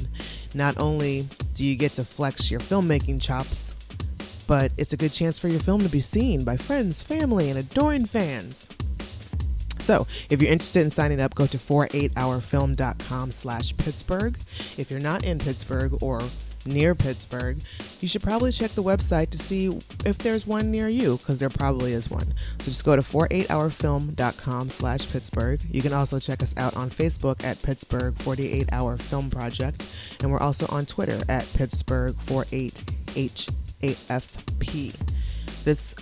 Not only do you get to flex your filmmaking chops, but it's a good chance for your film to be seen by friends, family, and adoring fans. So, if you're interested in signing up, go to 48hourfilm.com slash Pittsburgh. If you're not in Pittsburgh or near Pittsburgh, you should probably check the website to see if there's one near you, because there probably is one. So just go to 48hourfilm.com slash Pittsburgh. You can also check us out on Facebook at Pittsburgh 48 Hour Film Project, and we're also on Twitter at Pittsburgh 48HAFP. This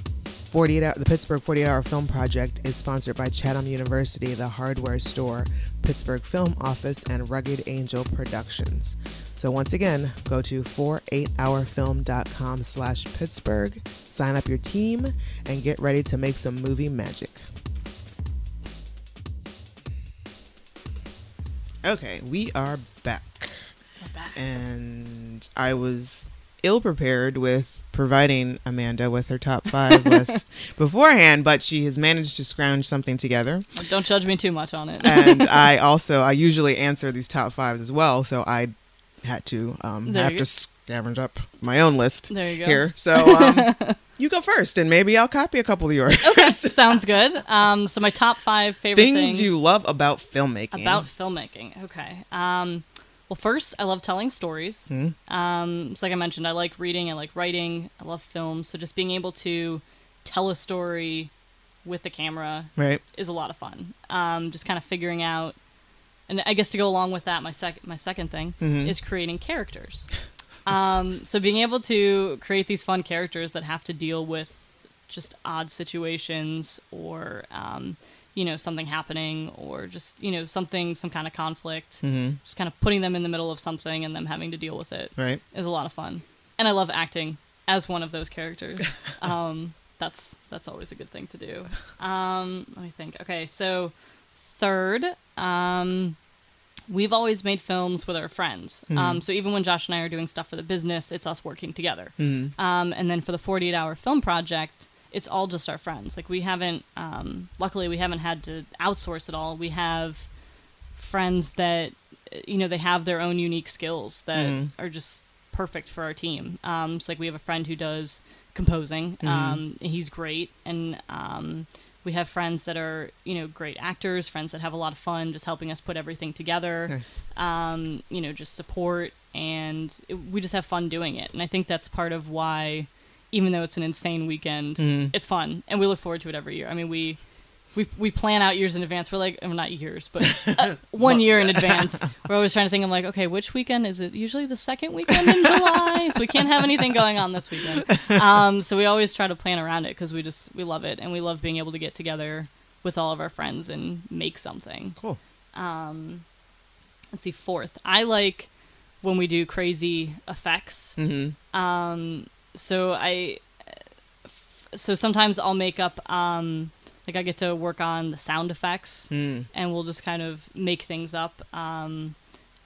48 hour, the Pittsburgh 48 Hour Film Project is sponsored by Chatham University, the hardware store, Pittsburgh Film Office, and Rugged Angel Productions. So once again, go to 48hourfilm.com slash Pittsburgh, sign up your team, and get ready to make some movie magic. Okay, we are back. And I was ill prepared with providing Amanda with her top five list (laughs) beforehand, but she has managed to scrounge something together. Don't judge me too much on it. And (laughs) I also I usually answer these top fives as well, so I had to um, have to scavenge up my own list there you go. here. So (laughs) um, you go first, and maybe I'll copy a couple of yours. Okay, sounds good. Um, so my top five favorite things, things, you love about filmmaking. about filmmaking. Okay. Um, well, first, I love telling stories. Hmm? Um, so like I mentioned, I like reading, I like writing, I love film. So just being able to tell a story with the camera right? is a lot of fun. Um, just kind of figuring out and I guess to go along with that, my second my second thing Mhm. is creating characters. Um, so being able to create these fun characters that have to deal with just odd situations or um, you know something happening or just you know something some kind of conflict Mhm. just kind of putting them in the middle of something and them having to deal with it Right. is a lot of fun. And i love acting as one of those characters. (laughs) Um, that's that's always a good thing to do. Um, let me think. Okay so third um, we've always made films with our friends. Um, so even when josh and i are doing stuff for the business it's us working together. Mhm. um, and then for the 48 hour film project, it's all just our friends. Like we haven't, um, luckily, we haven't had to outsource it all. We have friends that, you know, they have their own unique skills that Mhm. are just perfect for our team. Um, so like we have a friend who does composing. Um, he's great, and um, we have friends that are, you know, great actors. Friends that have a lot of fun, just helping us put everything together Nice. um, you know, just support, and it, we just have fun doing it. And I think that's part of why, even though it's an insane weekend, Mhm. it's fun, and we look forward to it every year. I mean, we we we plan out years in advance. We're like, well, not years, but uh, (laughs) one year in (laughs) advance. We're always trying to think. I'm like, okay, which weekend is it? Usually the second weekend in July, so we can't have anything going on this weekend. (laughs) Um, so we always try to plan around it because we just we love it, and we love being able to get together with all of our friends and make something Cool. um let's see fourth i like when we do crazy effects Mhm. um so I so sometimes i'll make up um like i get to work on the sound effects Mm. and we'll just kind of make things up um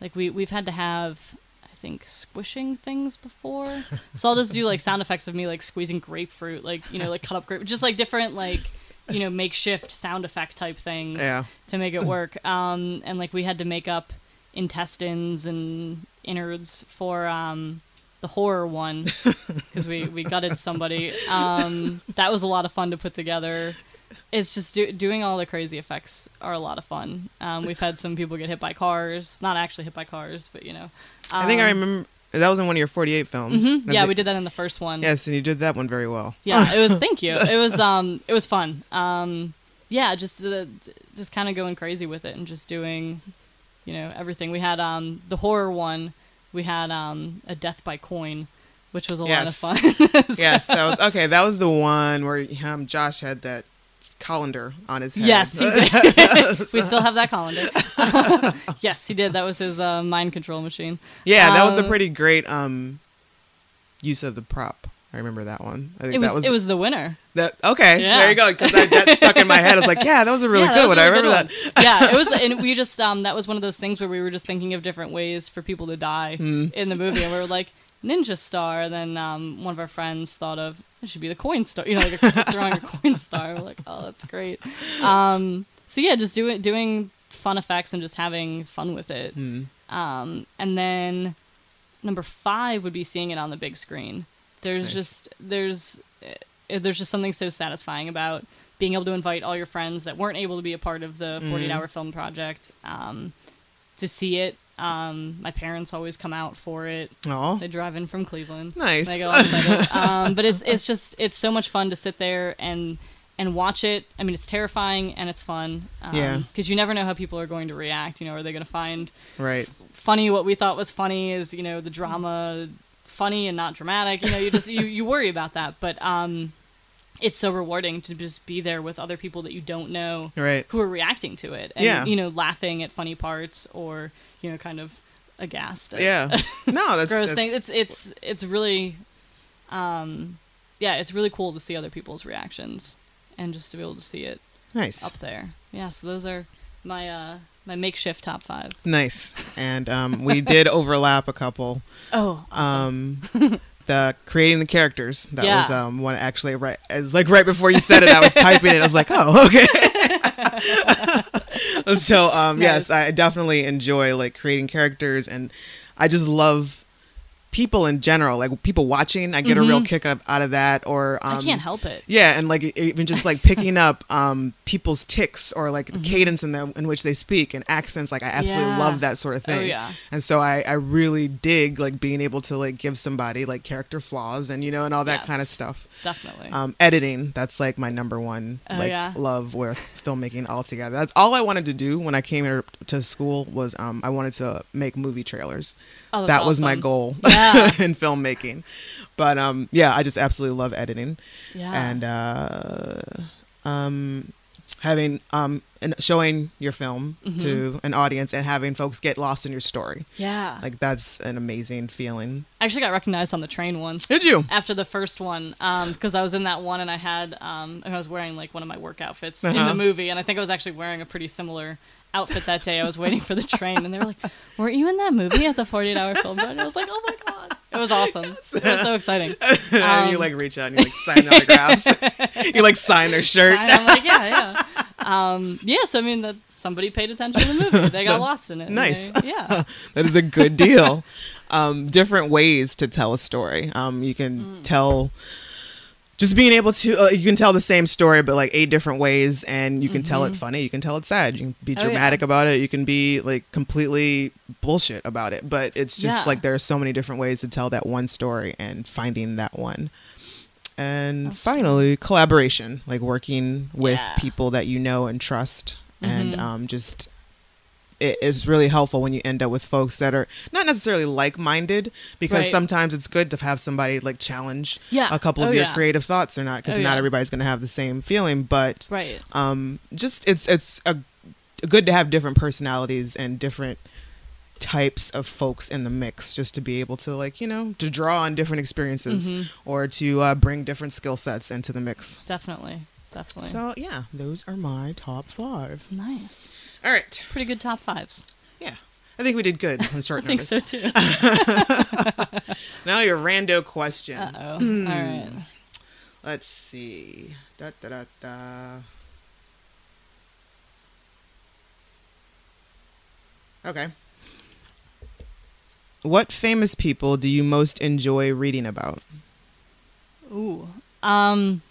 like we we've had to have i think squishing things before (laughs) so i'll just do like sound effects of me like squeezing grapefruit like you know like cut up grape just like different like you know makeshift sound effect type things Yeah. to make it work. Um, and like we had to make up intestines and innards for um, the horror one (laughs) because we, we gutted somebody. Um, that was a lot of fun to put together. It's just do- doing all the crazy effects are a lot of fun. Um, we've had some people get hit by cars, not actually hit by cars, but you know. I think I Um, remember that was in one of your 48 films. mhm, Yeah, they- we did that in the first one. Yes, and you did that one very well. yeah it was thank you (laughs) it was um it was fun um yeah just uh, just kind of going crazy with it and just doing you know everything we had um the horror one we had um a death by coin which was a lot of Yes. fun (laughs) yes, that was okay. That was the one where um, Josh had that colander on his head. yes he did (laughs) we still have that colander (laughs) yes he did that was his uh, mind control machine yeah, that was a Um, pretty great um use of the prop. I remember that one. I think it was, that was it was the winner that. Okay, Yeah. there you go. Because that stuck in my head. I was like, yeah, that was a really yeah, good one. I really remember good that. one. yeah, it was, (laughs) and we just um that was one of those things where we were just thinking of different ways for people to die Mm. in the movie, and we were like ninja star. And then um one of our friends thought of it should be the coin star, you know, like a, throwing a (laughs) coin star. We're like, oh, that's great. Um, so yeah, just doing doing fun effects and just having fun with it. Mm. Um, and then number five would be seeing it on the big screen. There's Nice. just there's uh, there's just something so satisfying about being able to invite all your friends that weren't able to be a part of the 48 hour film project um, to see it. Um, my parents always come out for it. Oh, They drive in from Cleveland. nice. They go (laughs) um, but it's it's just it's so much fun to sit there and and watch it. I mean, it's terrifying and it's fun. Um, Yeah. Because you never know how people are going to react. You know, are they going to find right. funny what we thought was funny is you know the drama funny and not dramatic you know you just you, you worry about that but um it's so rewarding to just be there with other people that you don't know Right. who are reacting to it and Yeah. you know laughing at funny parts or you know kind of aghast at Yeah. (laughs) No, that's gross that's, things it's it's it's really um yeah it's really cool to see other people's reactions and just to be able to see it nice. up there yeah so those are my uh my makeshift top five. Nice. And um, we (laughs) did overlap a couple. Oh, awesome. Um, the creating the characters. That Yeah. was um one actually right. as like right before you said it, I was typing it. I was like, oh, okay. (laughs) so um, yes, I definitely enjoy like creating characters, and I just love people in general, like people watching. I get a real kick up out of that. Or um, Mm-hmm. I can't help it. Yeah, and like even just like picking up um, people's ticks or like Mm-hmm. the cadence in the in which they speak and accents. Like I absolutely Yeah. love that sort of Oh, thing. yeah. And so I I really dig like being able to like give somebody like character flaws and you know and all that kind of stuff. Definitely. Um, editing that's like my number one Oh, like yeah? love with filmmaking altogether. That's all I wanted to do when I came here to school was um, I wanted to make movie trailers. Oh, that was my goal (laughs) Yeah. in filmmaking. But um, yeah, I just absolutely love editing yeah. and uh, um, having um, and showing your film Mm-hmm. to an audience and having folks get lost in your story. yeah. Like that's an amazing feeling. I actually got recognized on the train once. Did you? after the first one because I was in that one and I had um, I was wearing like one of my work outfits in Uh-huh. the movie and I think I was actually wearing a pretty similar outfit that day. I was waiting for the train and they were like, "Weren't you in that movie at the 48 Hour Film Project?" I was like, "Oh my god!" It was awesome. It was so (laughs) exciting. and you like reach out and you like sign (laughs) autographs. you like sign their shirt. And I'm like, "Yeah, yeah." (laughs) Um, yes, I mean that somebody paid attention to the movie. They got lost in it. Nice. they- yeah. that is a good deal. um, different ways to tell a story. Um, you can Mm. tell. Just being able to, uh, you can tell the same story, but like eight different ways, and you can tell it funny. You can tell it sad. You can be Mm-hmm. Oh, yeah. dramatic about it. You can be like completely bullshit about it. But it's just Yeah. like there are so many different ways to tell that one story, and finding that one. And That's finally, collaboration, like working with Yeah. people that you know and trust, and Mhm. um, just it is really helpful when you end up with folks that are not necessarily like-minded because Right. sometimes it's good to have somebody like challenge Yeah. a couple of Oh, your yeah. creative thoughts or not because Oh, not yeah. everybody's going to have the same feeling but Right. um just it's it's a, good to have different personalities and different types of folks in the mix just to be able to like you know to draw on different experiences Mhm. or to uh, bring different skill sets into the mix Definitely. Definitely. so yeah those are my top five nice. all right Pretty good top fives. yeah i think we did good (laughs) on I short think numbers so too. (laughs) now your rando question Uh oh. Hmm. All right. Let's see. Da, da, da, da. Okay. What famous people do you most enjoy reading about? Ooh. Um.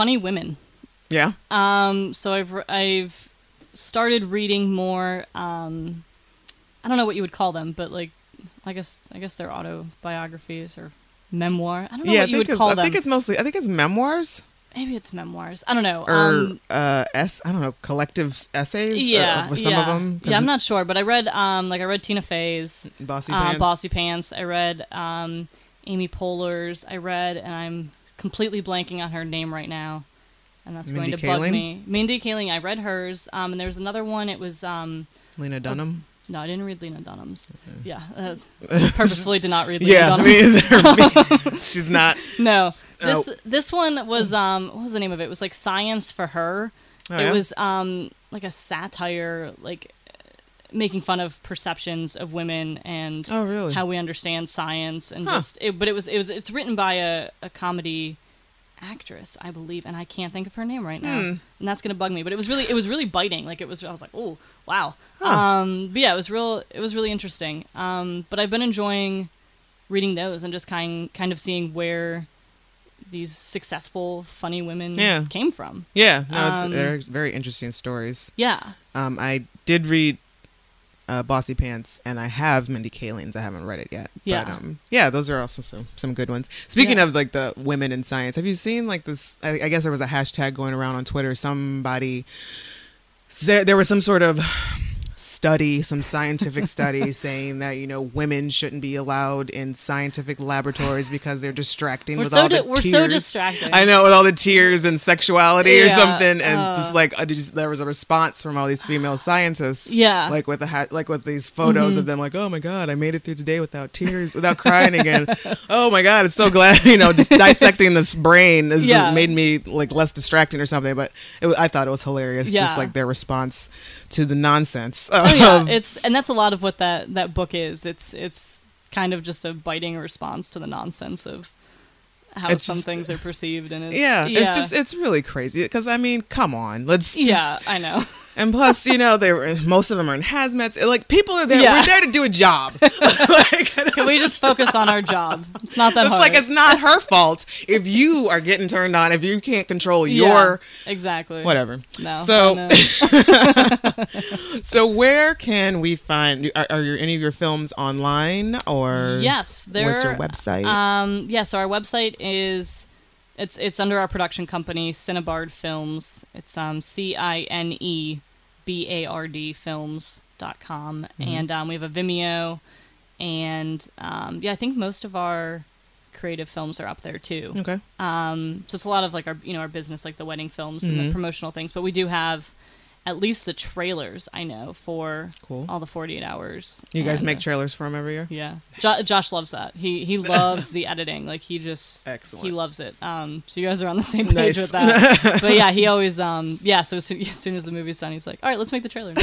Funny women. Yeah. Um. So I've I've started reading more. Um. I don't know what you would call them, but like, I guess I guess they're autobiographies or memoir. I don't know yeah, I what you think would it's, call I think it's mostly I think it's memoirs Maybe it's memoirs. I don't know. or um, uh s I don't know, collective essays uh, yeah, with some yeah. of them. Yeah, I'm not sure, but I read um like I read Tina Fey's Bossy uh, Pants. Bossypants. I read um, Amy Poehler's. I read, and I'm completely blanking on her name right now, and that's Mindy going to bug me. Mindy Kaling. I read hers, um, and there was another one. It was um, Lena Dunham. no, I didn't read Lena Dunham's. Yeah, uh, (laughs) purposefully did not read (laughs) Lena Yeah, Dunham's. me. (laughs) She's not. no, this Oh. this one was um, what was the name of it? It was like Science for Her. Oh, it yeah? was um like a satire, like making fun of perceptions of women and Oh, really? how we understand science and Huh. just it, but it was it was it's written by a, a comedy actress i believe and i can't think of her name right now Hmm. and that's gonna bug me but it was really it was really biting like it was i was like oh wow Huh. um but yeah it was real it was really interesting um but i've been enjoying reading those and just kind kind of seeing where these successful funny women Yeah. came from Yeah, no, it's Um, they're very interesting stories. yeah Um, I did read uh, Bossypants, and I have Mindy Kaling's. I haven't read it yet. Yeah. But, um, yeah, those are also some, some good ones. Speaking Yeah. of like the women in science, have you seen like this? I, I guess there was a hashtag going around on Twitter. Somebody there there was some sort of study, some scientific study saying that you know women shouldn't be allowed in scientific laboratories because they're distracting we're with so all the di- we're tears. so distracted I know with all the tears and sexuality or something, and uh. just like uh, just, there was a response from all these female (sighs) scientists. Yeah. like with the ha- like with these photos Mm-hmm. of them, like oh my god, I made it through today without tears, without crying again. (laughs) oh my god, it's so glad you know just dissecting this brain has Yeah. made me like less distracting or something. But it, I thought it was hilarious, just like their response to the nonsense. oh yeah it's and that's a lot of what that that book is it's it's kind of just a biting response to the nonsense of how It's some just- things are perceived and it's yeah, yeah it's just it's really crazy because I mean, come on, let's just- yeah i know (laughs) And plus, you know, they were most of them are in hazmats. Like people are there. Yeah. We're there to do a job. (laughs) like, Can we just focus on our job? It's not that it's hard. like it's not her fault if you are getting turned on. If you can't control Yeah, your exactly whatever. No. So-. (laughs) So where can we find? Are, are your, any of your films online or yes, there. What's your website? Um, yeah, so our website is it's it's under our production company, Cinebard Films. It's um C I N E B A R D films dot com. Mm-hmm. And um, we have a Vimeo and um, yeah, I think most of our creative films are up there too. okay. Um, so it's a lot of like our you know our business like the wedding films and Mhm. the promotional things, but we do have at least the trailers I know for Cool. all the 48 hours. You guys And, make trailers for them every year. yeah, jo- Josh loves that. He he (laughs) loves the editing. Like he just Excellent. he loves it. Um, so you guys are on the same page Nice. with that. (laughs) but yeah, he always um yeah. So as soon, (laughs) as soon as the movie's done, he's like, all right, let's make the trailer.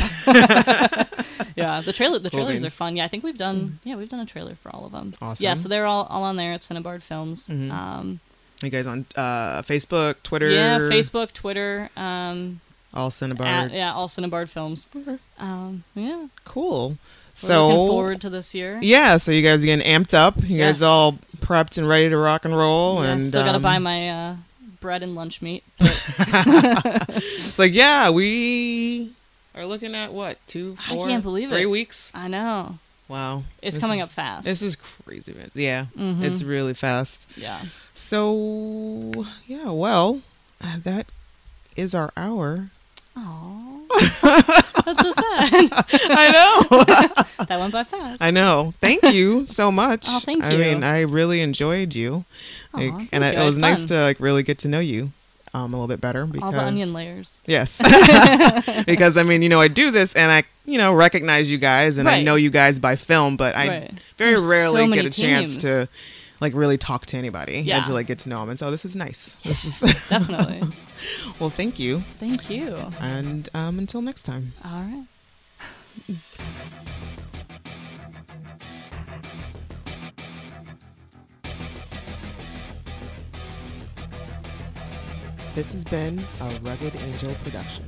Yeah, the trailer the Cool trailers are fun. Yeah, I think we've done yeah we've done a trailer for all of them. Awesome. Yeah, so they're all all on there at Cinebard Films. Mhm. Um, You guys on uh, Facebook, Twitter? yeah, Facebook, Twitter, um, All Cinebard. at, yeah, all Cinebard Films. Okay. Um, yeah, Cool. we're So looking forward to this year. yeah, so you guys are getting amped up. You Yes. guys all prepped and ready to rock and roll. Yeah, and still gotta um, buy my uh, bread and lunch meat. (laughs) It's like yeah, we are looking at what two, I can't believe three it. weeks. I know Wow, it's This coming is- up fast. This is crazy, man. Yeah, Mhm. it's really fast. yeah. So yeah, well, uh, that is our hour. Oh, that's so sad. (laughs) I know. (laughs) that went by fast. I know. Thank you so much. (laughs) Oh, thank I mean, I really enjoyed you. Like, and I, you. it was had nice fun. to like really get to know you um, a little bit better because all the onion layers. Yes. because I mean, you know, I do this and I, you know, recognize you guys and I know you guys by film, but I Right. very There's rarely many get a chance to like really talk to anybody Yeah. and to like get to know them. And so this is nice. This is Definitely. (laughs) well, thank you. Thank you. And um, until next time. All right. This has been a Rugged Angel production.